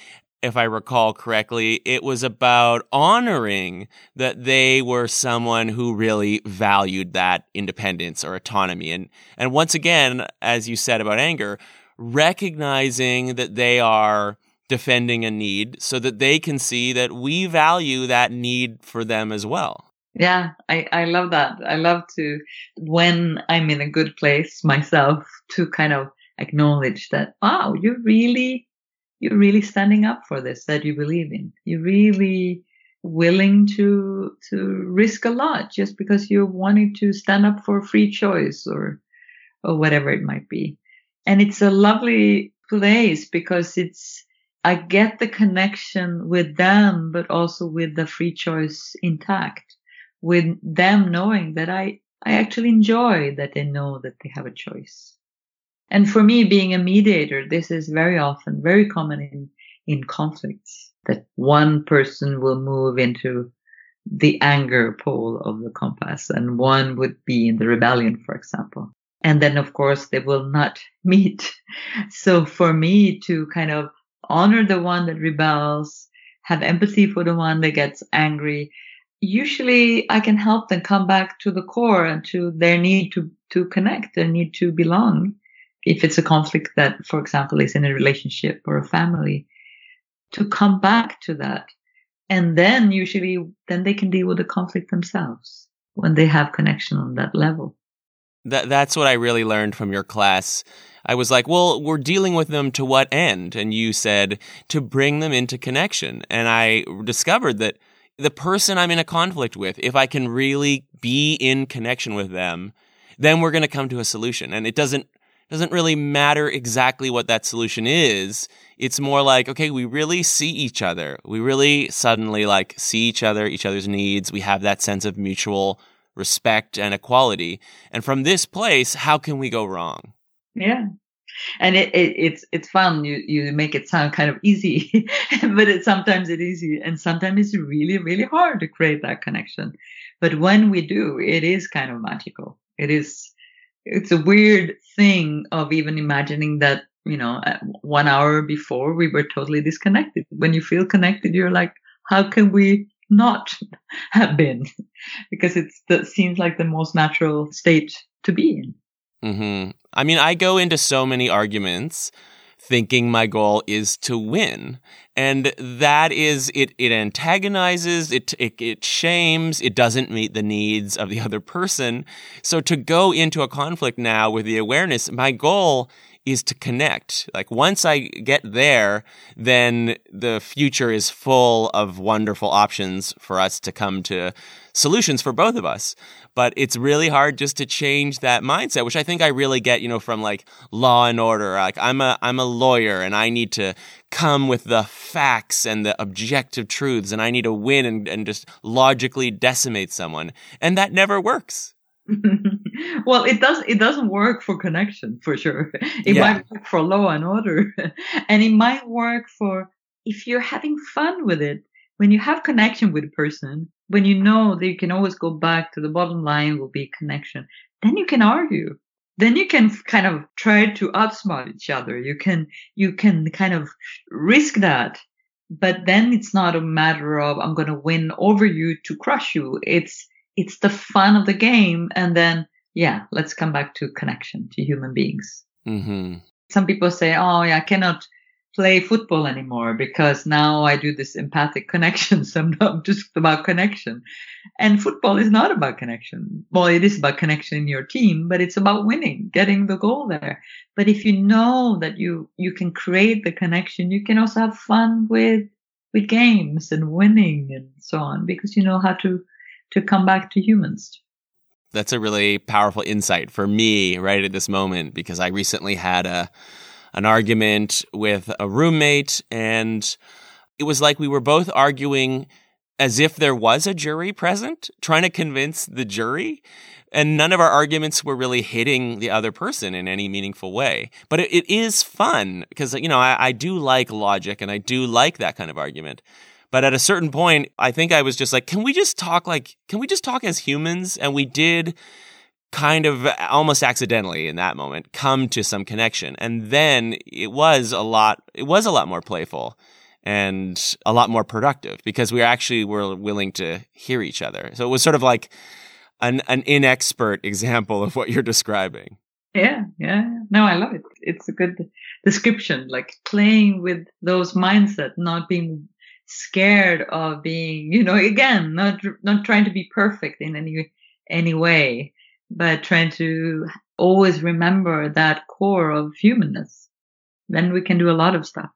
If I recall correctly, it was about honoring that they were someone who really valued that independence or autonomy. And, and once again, as you said about anger, recognizing that they are defending a need so that they can see that we value that need for them as well. Yeah, I, I love that. I love to, when I'm in a good place myself, to kind of acknowledge that, wow, you're really, you're really standing up for this that you believe in. You're really willing to, to risk a lot just because you're wanting to stand up for free choice or, or whatever it might be. And it's a lovely place because it's, I get the connection with them, but also with the free choice intact, with them knowing that I, I actually enjoy that they know that they have a choice. And for me, being a mediator, this is very often, very common in, in conflicts that one person will move into the anger pole of the compass and one would be in the rebellion, for example. And then, of course, they will not (laughs) meet. So for me to kind of honor the one that rebels, have empathy for the one that gets angry. Usually I can help them come back to the core and to their need to, to connect, their need to belong. If it's a conflict that, for example, is in a relationship or a family, to come back to that. And then usually, then they can deal with the conflict themselves when they have connection on that level. That, that's what I really learned from your class I was like, well, we're dealing with them to what end? And you said to bring them into connection. And I discovered that the person I'm in a conflict with, if I can really be in connection with them, then we're going to come to a solution. And it doesn't, doesn't really matter exactly what that solution is. It's more like, okay, we really see each other. We really suddenly like see each other, each other's needs. We have that sense of mutual respect and equality. And from this place, how can we go wrong? Yeah. And it, it, it's it's fun. You you make it sound kind of easy, (laughs) but it sometimes it's easy, and sometimes it's really really hard to create that connection. But when we do, it is kind of magical. It is. It's a weird thing of even imagining that you know one hour before we were totally disconnected. When you feel connected, you're like, how can we not (laughs) have been? (laughs) because it's that seems like the most natural state to be in. Mm-hmm. I mean, I go into so many arguments thinking my goal is to win. And that is, it, it antagonizes, it, it, it shames, it doesn't meet the needs of the (laughs) other person. So to go into a conflict now with the awareness, my goal is to connect. Like once I get there, then the future is full of wonderful options for us to come to solutions for both of us. But it's really hard just to change that mindset, which I think I really get, you know, from like law and order. Like I'm a, I'm a lawyer and I need to come with the facts and the objective truths and I need to win and, and just logically decimate someone. And that never works. (laughs) (laughs) well, it does. It doesn't work for connection for sure. (laughs) It yeah. might work for law and order, (laughs) and it might work for if you're having fun with it. When you have connection with a person, when you know that you can always go back to the bottom line will be connection, then you can argue. Then you can kind of try to outsmart each other. You can you can kind of risk that but then it's not a matter of I'm going to win over you to crush you. It's it's the fun of the game. And then, yeah, let's come back to connection to human beings. Mm-hmm. Some people say, oh, yeah, I cannot play football anymore because now I do this empathic (laughs) connection. So I'm not just about connection. And football is not about connection. Well, it is about connection in your team, but it's about winning, getting the goal there. But if you know that you, you can create the connection, you can also have fun with, with games and winning and so on because you know how to to come back to humans. That's a really powerful insight for me right at this moment because I recently had a an argument with a roommate and it was like we were both arguing as if there was a jury present, trying to convince the jury. And none of our arguments were really hitting the other person in any meaningful way. But it, it is fun because, you know, I, I do like logic and I do like that kind of argument. But at a certain point, I think I was just like, can we just talk like, can we just talk as humans? And we did kind of almost accidentally in that moment come to some connection. And then it was a lot, it was a lot more playful and a lot more productive because we actually were willing to hear each other. So it was sort of like an, an inexpert (laughs) example of what you're describing. Yeah, yeah. No, I love it. It's a good description, like playing with those mindset, not being scared of being, you know, again, not not trying to be perfect in any any way, but trying to always remember that core of humanness. Then we can do a lot of stuff.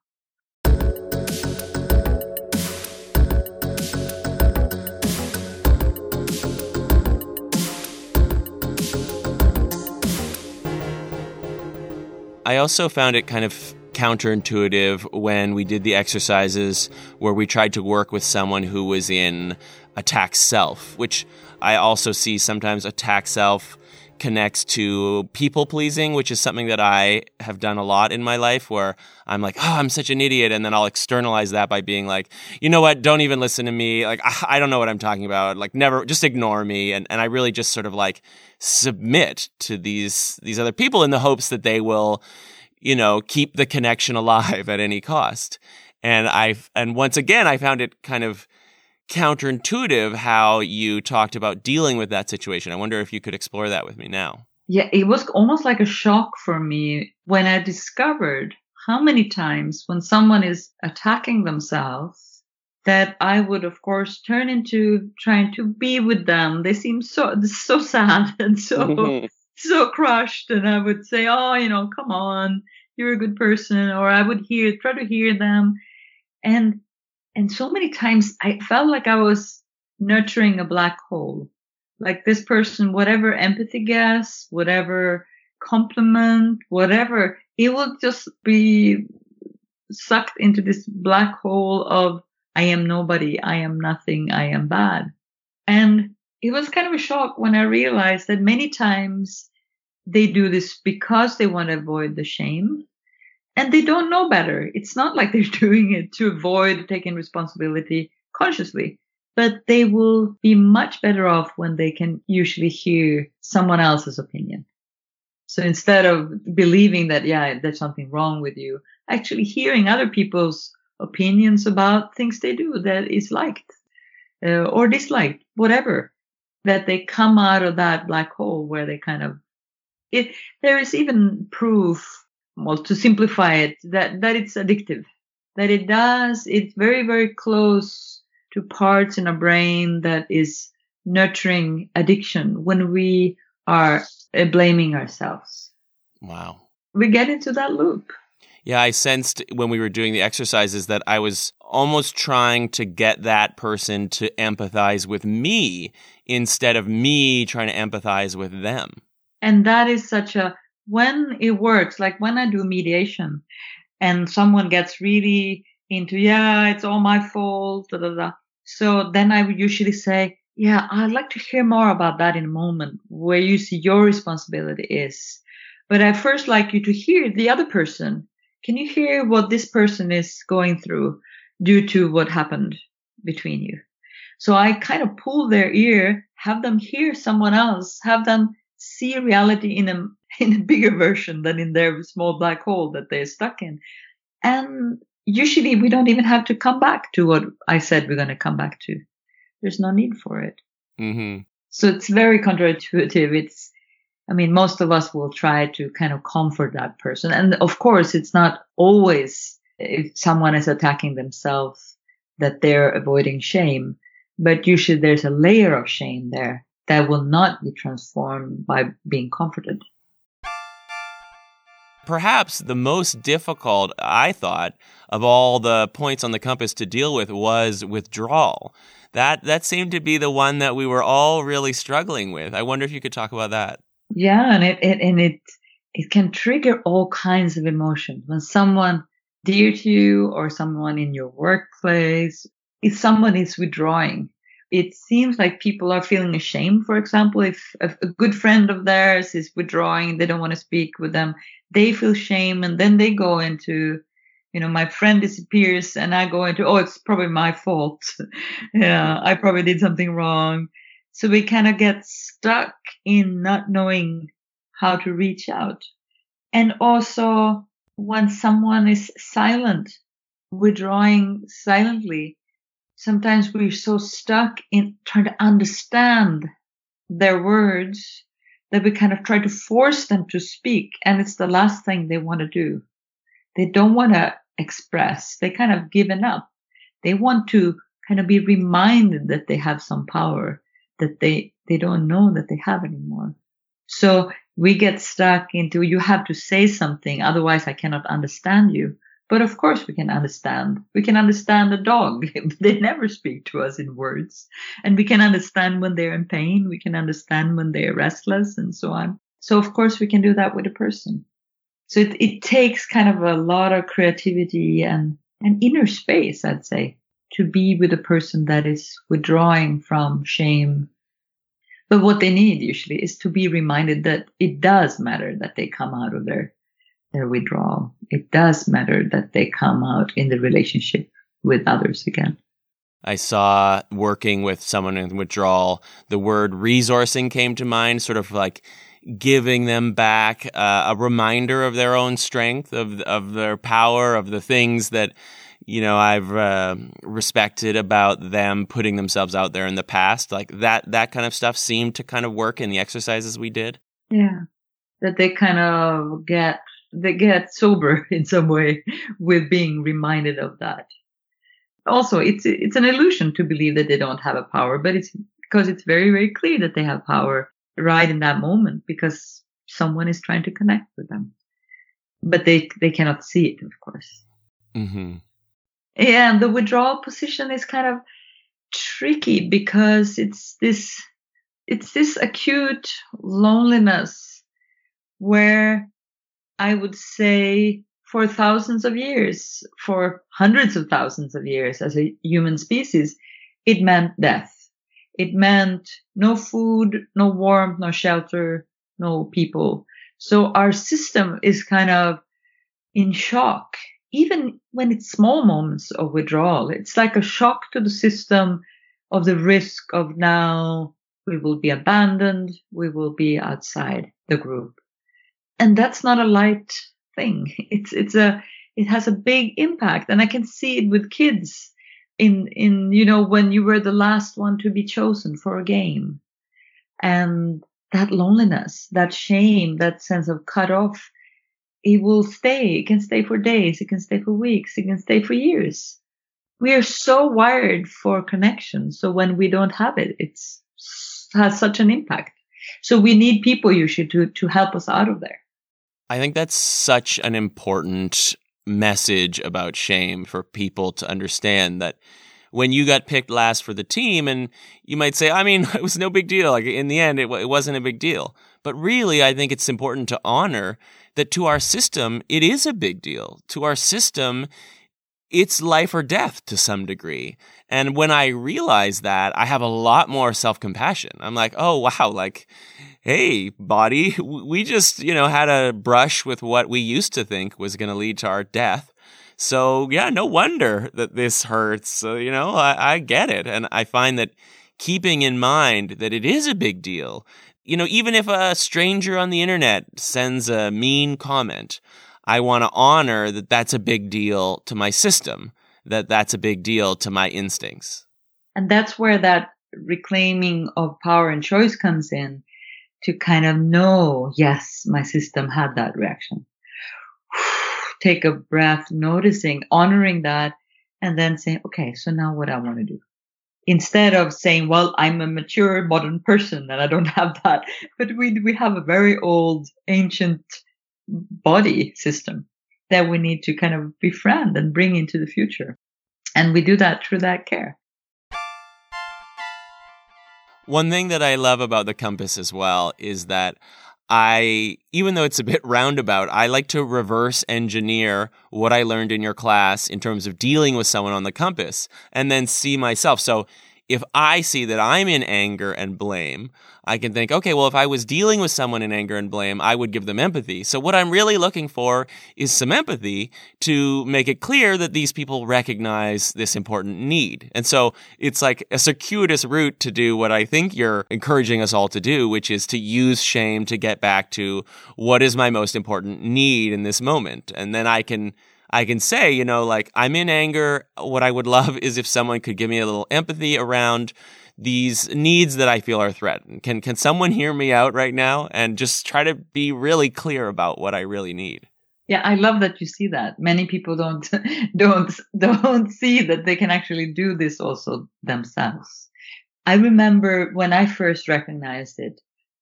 I also found it kind of counterintuitive when we did the exercises where we tried to work with someone who was in attack self, which I also see sometimes attack self connects to people pleasing, which is something that I have done a lot in my life where I'm like, oh, I'm such an idiot. And then I'll externalize that by being like, you know what? Don't even listen to me. Like, I don't know what I'm talking about. Like, never, just ignore me. And, and I really just sort of like submit to these, these other people in the hopes that they will, you know, keep the connection alive (laughs) at any cost. And I've, and once again, I found it kind of, counterintuitive how you talked about dealing with that situation. I wonder if you could explore that with me now. Yeah, it was almost like a shock for me when I discovered how many times when someone is attacking themselves that I would of course turn into trying to be with them. They seem so (laughs) so sad and so (laughs) so crushed and I would say, "Oh, you know, come on. You're a good person." Or I would hear try to hear them and and so many times I felt like I was nurturing a black hole. Like this person, whatever empathy gas, whatever compliment, whatever, it will just be sucked into this black hole of I am nobody, I am nothing, I am bad. And it was kind of a shock when I realized that many times they do this because they want to avoid the shame and they don't know better. It's not like (laughs) they're doing it to avoid taking responsibility consciously, but they will be much better off when they can usually hear someone else's opinion. So instead of believing that, yeah, there's something wrong with you, actually hearing other people's opinions about things they do that is liked uh, or disliked, whatever, that they come out of that black hole where they kind of, it, there is even proof well, to simplify it, that, that it's addictive, that it does, it's very, very close to parts in our brain that is nurturing addiction when we are uh, blaming ourselves. Wow. We get into that loop. Yeah, I sensed when we were doing the exercises that I was almost trying to get that person to empathize with me instead of me trying to empathize with them. And that is such a when it works, like when I do mediation and someone gets really into, yeah, it's all my fault, da, da, da. So then I would usually say, yeah, I'd like to hear more about that in a moment where you see your responsibility is. But I first like you to hear the other person. Can you hear what this person is going through due to what happened between you? So I kind of pull their ear, have them hear someone else, have them see reality in a (laughs) in a bigger version than in their small black hole that they're stuck in. And usually we don't even have to come back to what I said we're going to come back to. There's no need for it. Mm-hmm. So it's very counterintuitive. It's, I mean, most of us will try to kind of comfort that person. And of course, it's not always if someone is attacking themselves that they're avoiding shame, but usually there's a layer of shame there that will not be transformed by being comforted. Perhaps the most difficult, I thought, of all the points on the compass to deal with was withdrawal. That that seemed to be the one that we were all really struggling with. I wonder if you could talk about that. Yeah, and it, it and it it can trigger all kinds of emotions when someone dear to you or someone in your workplace if someone is withdrawing. It seems like people are feeling ashamed, for example, if a, good friend of theirs is withdrawing, they don't want to speak with them, they feel shame and then they go into you know, my friend disappears and I go into, oh, it's probably my fault. (laughs) yeah, I probably did something wrong. So we kind of get stuck in not knowing how to reach out. And also when someone is silent, withdrawing silently, sometimes we're so stuck in trying to understand their words that we kind of try to force them to speak. And it's the last thing they want to do. They don't want to express. They kind of given up. They want to kind of be reminded that they have some power that they, they don't know that they have anymore. So we get stuck into you have to say something. Otherwise I cannot understand you. But of course we can understand. We can understand a dog. (laughs) they never speak to us in words. And we can understand when they're in pain. We can understand when they're restless and so on. So of course we can do that with a person. So it, it takes kind of a lot of creativity and, and inner space, I'd say, to be with a person that is withdrawing from shame. But what they need usually is to be reminded that it does matter that they come out of their, their withdrawal. It does matter that they come out in the relationship with others again. I saw working with someone in withdrawal, the word resourcing came to mind, sort of like giving them back uh, a reminder of their own strength, of of their power, of the things that you know I've uh, respected about them putting themselves out there in the past. Like that that kind of stuff seemed to kind of work in the exercises we did. Yeah, that they kind of get they get sober (laughs) in some way with being reminded of that. Also, it's it's an illusion to believe that they don't have a power, but it's because it's very very clear that they have power right in that moment because someone is trying to connect with them. But they, they cannot see it, of course. Mm-hmm. Yeah, and the withdrawal position is kind of tricky because it's this, it's this acute loneliness where I would say for thousands of years, for hundreds of thousands of years as a human species, it meant death. It meant no food, no warmth, no shelter, no people. So our system is kind of in shock, even when it's small moments of withdrawal. It's like a shock to the system of the risk of now we will be abandoned. We will be outside the group. And that's not a light thing. (laughs) It's, it's a, it has a big impact. And I can see it with kids in in you know when you were the last one to be chosen for a game and that loneliness that shame that sense of cut off it will stay. It can stay for days. It can stay for weeks. It can stay for years. We are so wired for connection. So when we don't have it it's has such an impact. So we need people usually to to help us out of there. I think that's such an important message about shame for people to understand that when you got picked last for the team and you might say i mean (laughs) it was no big deal. Like in the end it, it wasn't a big deal. But really i think it's important to honor that to our system it is a big deal to our system it's life or death to some degree and when i realize that i have a lot more self-compassion i'm like oh wow like hey, body, (laughs) we just, you know, had a brush with what we used to think was going to lead to our death. So, yeah, no wonder that this hurts. So, you know, I, I get it. And I find that keeping in mind that it is a big deal, you know, even if a stranger on the internet sends a mean comment, I want to honor that that's a big deal to my system, that that's a big deal to my instincts. And that's where that reclaiming of power and choice comes in to kind of know, yes, my system had that reaction. (sighs) Take a breath, noticing, honoring that, and then saying, okay, so now what I want to do. Instead of saying, well, I'm a mature modern person and I don't (laughs) have that, but we, we have a very old ancient body system that we need to kind of befriend and bring into the future. And we do that through that care. One thing that I love about the compass as well is that I, even though it's a bit (laughs) roundabout, I like to reverse engineer what I learned in your class in terms of dealing with someone on the compass and then see myself. So if I see that I'm in anger and blame, I can think, okay, well, if I was dealing with someone in anger and blame, I would give them empathy. So what I'm really looking for is some empathy to make it clear that these people recognize this important need. And so it's like a circuitous route to do what I think you're encouraging us all to do, which is to use shame to get back to what is my most important need in this moment. And then I can I can say, you know, like I'm in anger. What I would (laughs) love is if someone could give me a little empathy around these needs that I feel are threatened. Can can someone hear me out right now and just try to be really clear about what I really need? Yeah, I love that you see that. Many people don't (laughs) don't don't see that they can actually do this also themselves. I remember when I first recognized it,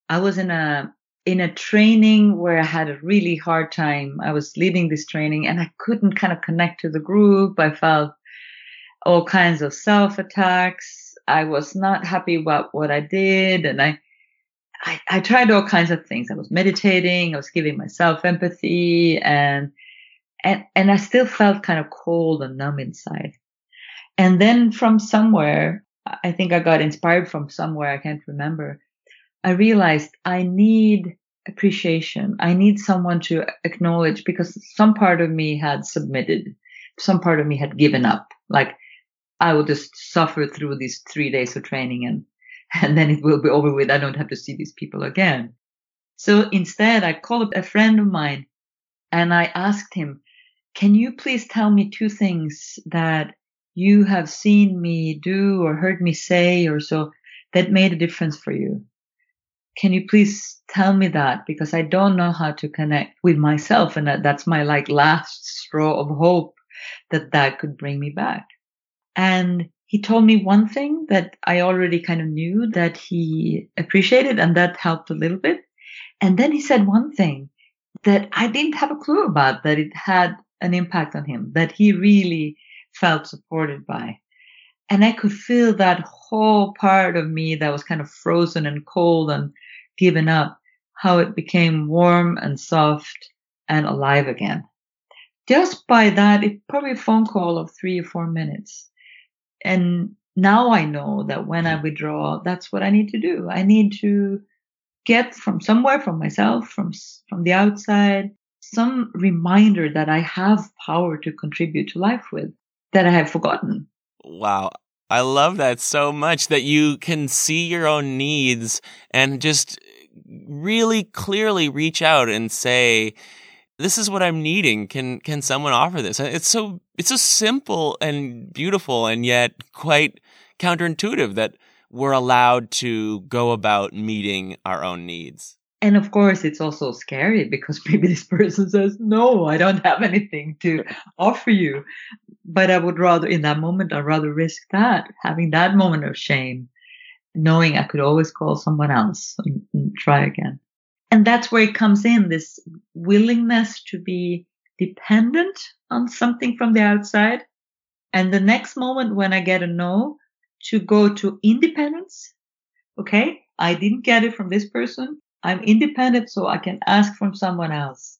I was in a in a training where I had a really hard time. I was leading this training and I couldn't kind of connect to the group. I felt all kinds of self attacks. I was not happy about what I did. And I, I, I tried all kinds of things. I was meditating. I was giving myself empathy and, and, and I still felt kind of cold and numb inside. And then from somewhere, I think I got inspired from somewhere. I can't remember I realized I need appreciation. I need someone to acknowledge because some part of me had submitted. Some part of me had given up. Like I will just suffer through these three days of training and, (laughs) and then it will be over with. I don't have to see these people again. So instead, I called a friend of mine and I asked him, can you please tell me two things that you have seen me do or heard me say or so that made a difference for you? Can you please tell me that? Because I don't know how to connect with myself. And that, that's my like last straw of hope that that could bring me back. And he told me one thing that I already kind of knew that he appreciated and that helped a little bit. And then he said one thing that I didn't have a clue about that it had an impact on him, that he really felt supported by. And I could feel that whole part of me that was kind of frozen and cold and given up, how it became warm and soft and alive again. Just by that, it probably a phone call of three or four minutes. And now I know that when I withdraw, that's what I need to do. I need to get from somewhere, from myself, from, from the outside, some reminder that I have power to contribute to life with that I have forgotten. Wow. I love that so much that you can see your own needs and just really clearly reach out and say, this is what I'm needing. Can can someone offer this? It's so it's so simple and beautiful and yet quite counterintuitive that we're allowed to go about meeting our own needs. And of course, it's also scary because (laughs) maybe this person says, no, I don't have anything to (laughs) offer you. But I would rather, in that moment, I'd rather risk that, having that moment of shame, knowing I could always call someone else and, and try again. And that's where it comes in, this willingness to be dependent on something from the outside. And the next moment when I get a no, to go to independence. Okay. I didn't get it from this person. I'm independent, so I can ask from someone else.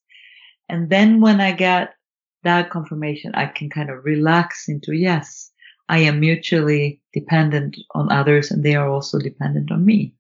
And then when I get that confirmation, I can kind of relax into, yes, I am mutually dependent on others and they are also dependent on me.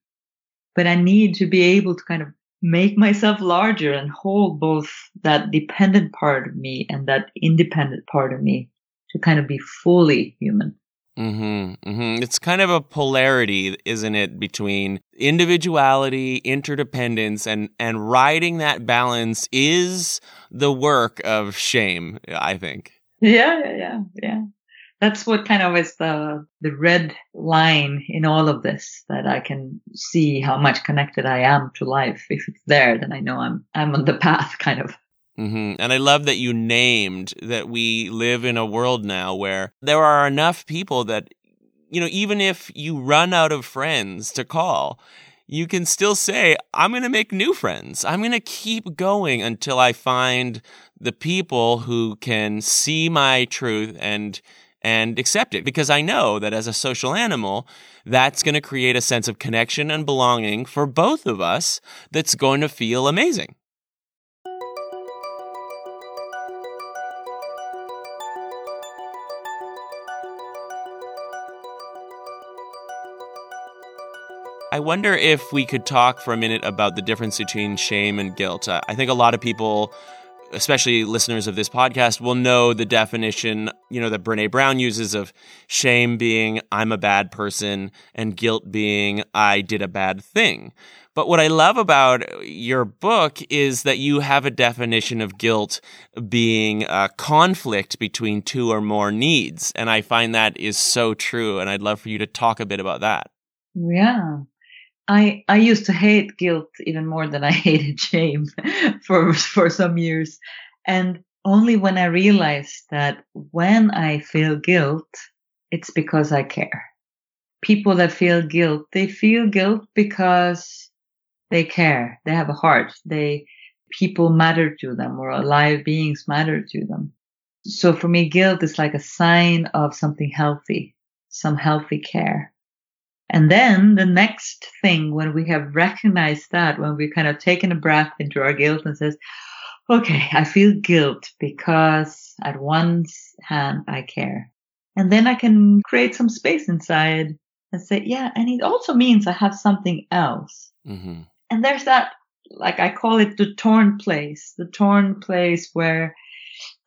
But I need to be able to kind of make myself larger and hold both that dependent part of me and that independent part of me to kind of be fully human. Mm-hmm, mm-hmm. It's kind of a polarity, isn't it, between individuality, interdependence, and and riding that balance is the work of shame. I think. Yeah, yeah, yeah, yeah. That's what kind of is the the red line in all of this that I can see how much connected I am to life. If it's there, then I know I'm I'm on the path, (laughs) kind of. Mm-hmm. And I love that you named that we live in a world now where there are enough people that, you know, even if you run out of friends to call, you can still say, I'm going to make new friends. I'm going to keep going until I find the people who can see my truth and and accept it because I know that as a social animal, that's going to create a sense of connection and belonging for both of us that's going to feel amazing. I wonder if we could talk for a minute about the difference between shame and guilt. Uh, I think a lot of people, especially listeners of this podcast, will know the definition, you know, that Brene Brown uses of shame being I'm a bad person and guilt being I did a bad thing. But what I love about your book is that you have a definition of guilt being a conflict between two or more needs. And I find that is so true. And I'd love for you to talk a bit about that. Yeah. I I used to hate guilt even more than I hated (laughs) shame (laughs) for for some years, and only when I realized that when I feel guilt, it's because I care. People that feel guilt, they feel guilt because they care. They have a heart. They people matter to them, or alive beings matter to them. So for me, guilt is like a sign of something healthy, some healthy care. And then the next thing, when we have recognized that, when we've kind of taken a breath into our guilt and says, okay, I feel guilt because at one hand I care. And then I can create some space inside and say, yeah, and it also means I have something else. Mm-hmm. And there's that, like I call it the torn place, the torn place where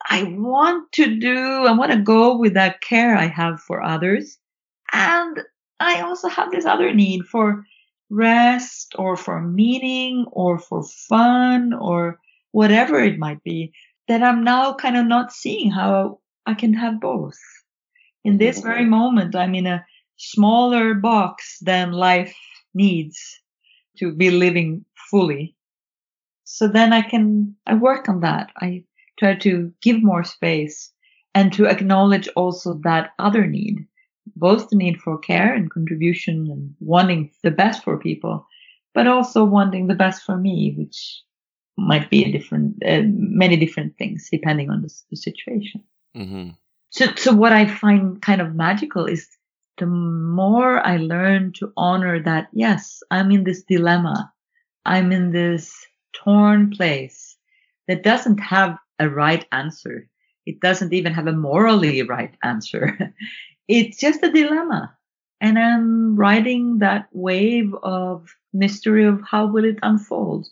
I want to do, I want to go with that care I have for others. And I also have this other need for rest or for meaning or for fun or whatever it might be that I'm now kind of not seeing how I can have both. In this very mm-hmm. moment, I'm in a smaller box than life needs to be living fully. So then I can, I work on that. I try to give more space and to acknowledge also that other need both the need for care and contribution and wanting the best for people, but also wanting the best for me, which might be a different, uh, many different things depending on the, the situation. Mm-hmm. So, so what I find kind of magical is the more I learn to honor that, yes, I'm in this dilemma. I'm in this torn place that doesn't have a right answer. It doesn't even have a morally right answer. (laughs) it's just a dilemma. And I'm riding that wave of mystery of how will it unfold.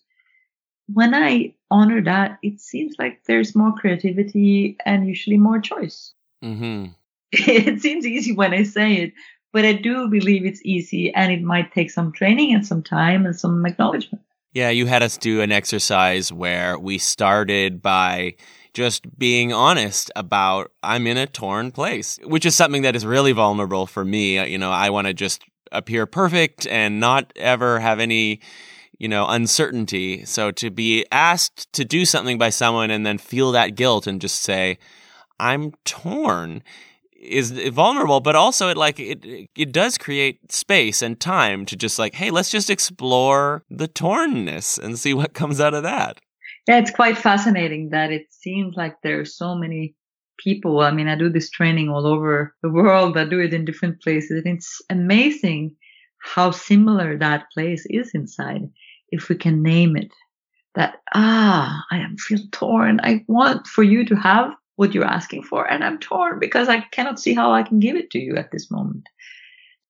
When I honor that, it seems like there's more creativity and usually more choice. Mm-hmm. (laughs) it seems easy when I say it, but I do believe it's easy and it might take some training and some time and some acknowledgement. Yeah, you had us do an exercise where we started by just being honest about I'm in a torn place, which is something that is really vulnerable for me. Uh, you know, I want to just appear perfect and not ever have any you know uncertainty so to be asked to do something by someone and then feel that guilt and just say i'm torn is vulnerable but also it like it it does create space and time to just like hey let's just explore the tornness and see what comes out of that yeah, it's quite fascinating that it seems like there are so many people. I mean, I do this training all over the world. I do it in different places. And it's amazing how similar that place is inside if we can name it. That, ah, I am feel torn. I want for you to have what you're asking for. And I'm torn because I cannot see how I can give it to you at this moment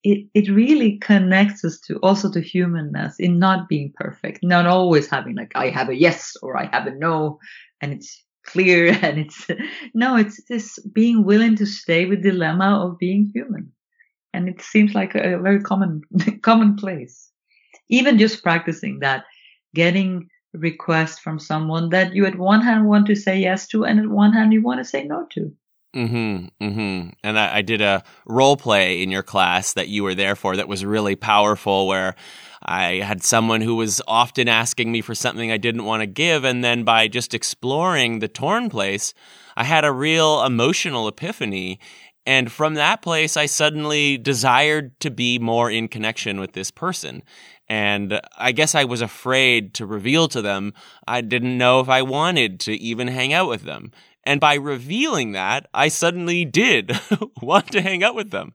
it, it really connects us to also to humanness in not being perfect, not always having like, I have a yes or I have a no and it's clear (laughs) and it's, no, it's this being willing to stay with dilemma of being human. And it seems like a very common, (laughs) common place. Even just practicing that, getting request from someone that you at one hand want to say yes to and at one hand you want to say no to. Mm-hmm. Mm-hmm. And I, I, did a role play in your class that you were there for that was really powerful where I had someone who was often asking me for something I didn't want to give. And then by just exploring the torn place, I had a real emotional epiphany. And from that place, I suddenly desired to be more in connection with this person. And I guess I was afraid to reveal to them. I didn't know if I wanted to even hang out with them. And by revealing that, I suddenly did (laughs) want to hang out with them.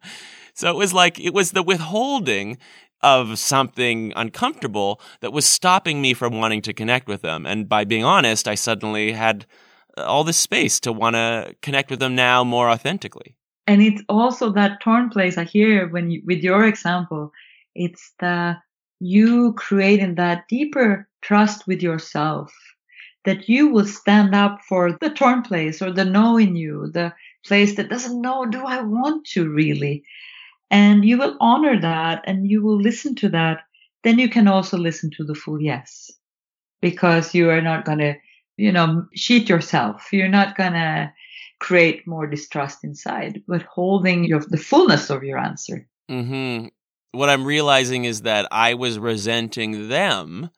So it was like, it was the withholding of something uncomfortable that was stopping me from wanting to connect with them. And by being honest, I suddenly had uh, all this space to want to connect with them now more authentically. And it's also that torn place I hear when you, with your example, it's the you creating that deeper trust with yourself that you will stand up for the torn place or the no in you, the place that doesn't know, do I want to really? And you will honor that and you will listen to that. Then you can also listen to the full yes because you are not going to, you know, cheat yourself. You're not going to create more distrust inside, but holding your, the fullness of your answer. Mm-hmm. What I'm realizing is that I was resenting them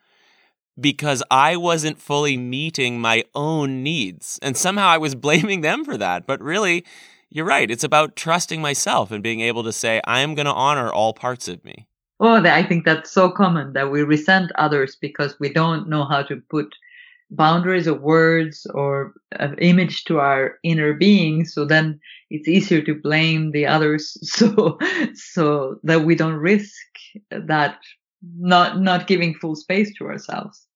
because I wasn't fully meeting my own needs. And somehow I was (laughs) blaming them for that. But really, you're right. It's about trusting myself and being able to say, I am going to honor all parts of me. Oh, I think that's so common that we resent others because we don't know how to put boundaries or words or an image to our inner being. So then it's easier to blame the others. (laughs) So, so that we don't risk that not, not giving full space to ourselves.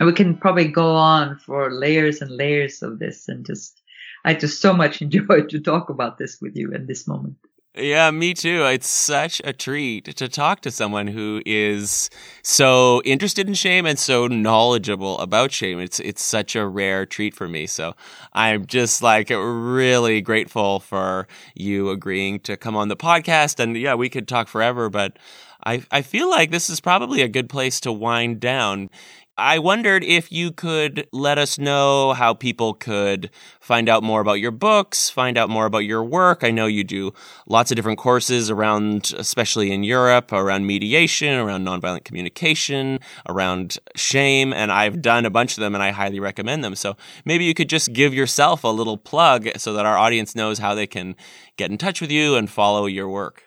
And we can probably go on for layers and layers of this and just, I just so much (laughs) enjoy to talk about this with you in this moment. Yeah, me too. It's such a treat to talk to someone who is so interested in shame and so knowledgeable about shame. It's it's such a rare treat for me. So I'm just like really grateful for you agreeing to come on the podcast. And yeah, we could talk forever, but I I feel like this is probably a good place to wind down. I wondered if you could let us know how people could find out more about your books, find out more about your work. I know you do lots of different courses around, especially in Europe, around mediation, around nonviolent communication, around shame, and I've done a bunch of them and I highly recommend them. So maybe you could just give yourself a little plug so that our audience knows how they can get in touch with you and follow your work.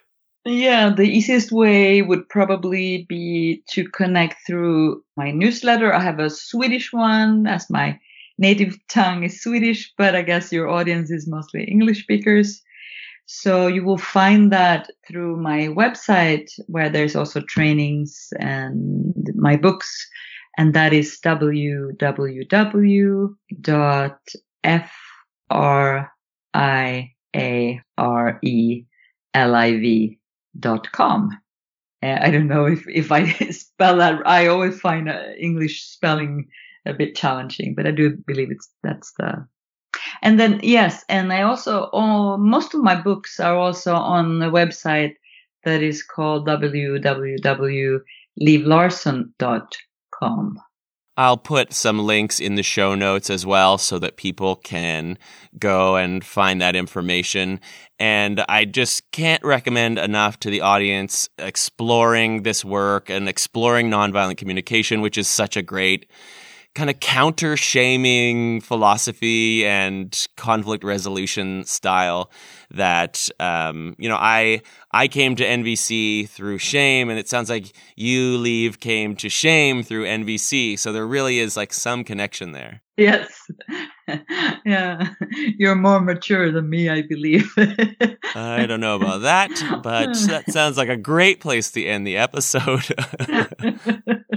Yeah, the easiest way would probably be to connect through my newsletter. I have a Swedish one as my native tongue is Swedish, but I guess your audience is mostly English speakers. So you will find that through my website where there's also trainings and my books. And that is www.friareliv dot com. Uh, I don't know if, if I (laughs) spell that. I always find uh, English spelling a bit challenging, but I do believe it's that's the. And then yes, and I also oh, most of my books are also on a website that is called www.livlarsson.com. I'll put some links in the show notes as well so that people can go and find that information. And I just can't recommend enough to the audience exploring this work and exploring nonviolent communication, which is such a great kind of counter shaming philosophy and conflict resolution style that um, you know I I came to NVC through shame and it sounds like you Liv came to shame through NVC so there really is like some connection there. Yes. (laughs) Yeah. You're more mature than me I believe. I don't know about that but (laughs) that sounds like a great place to end the episode (laughs)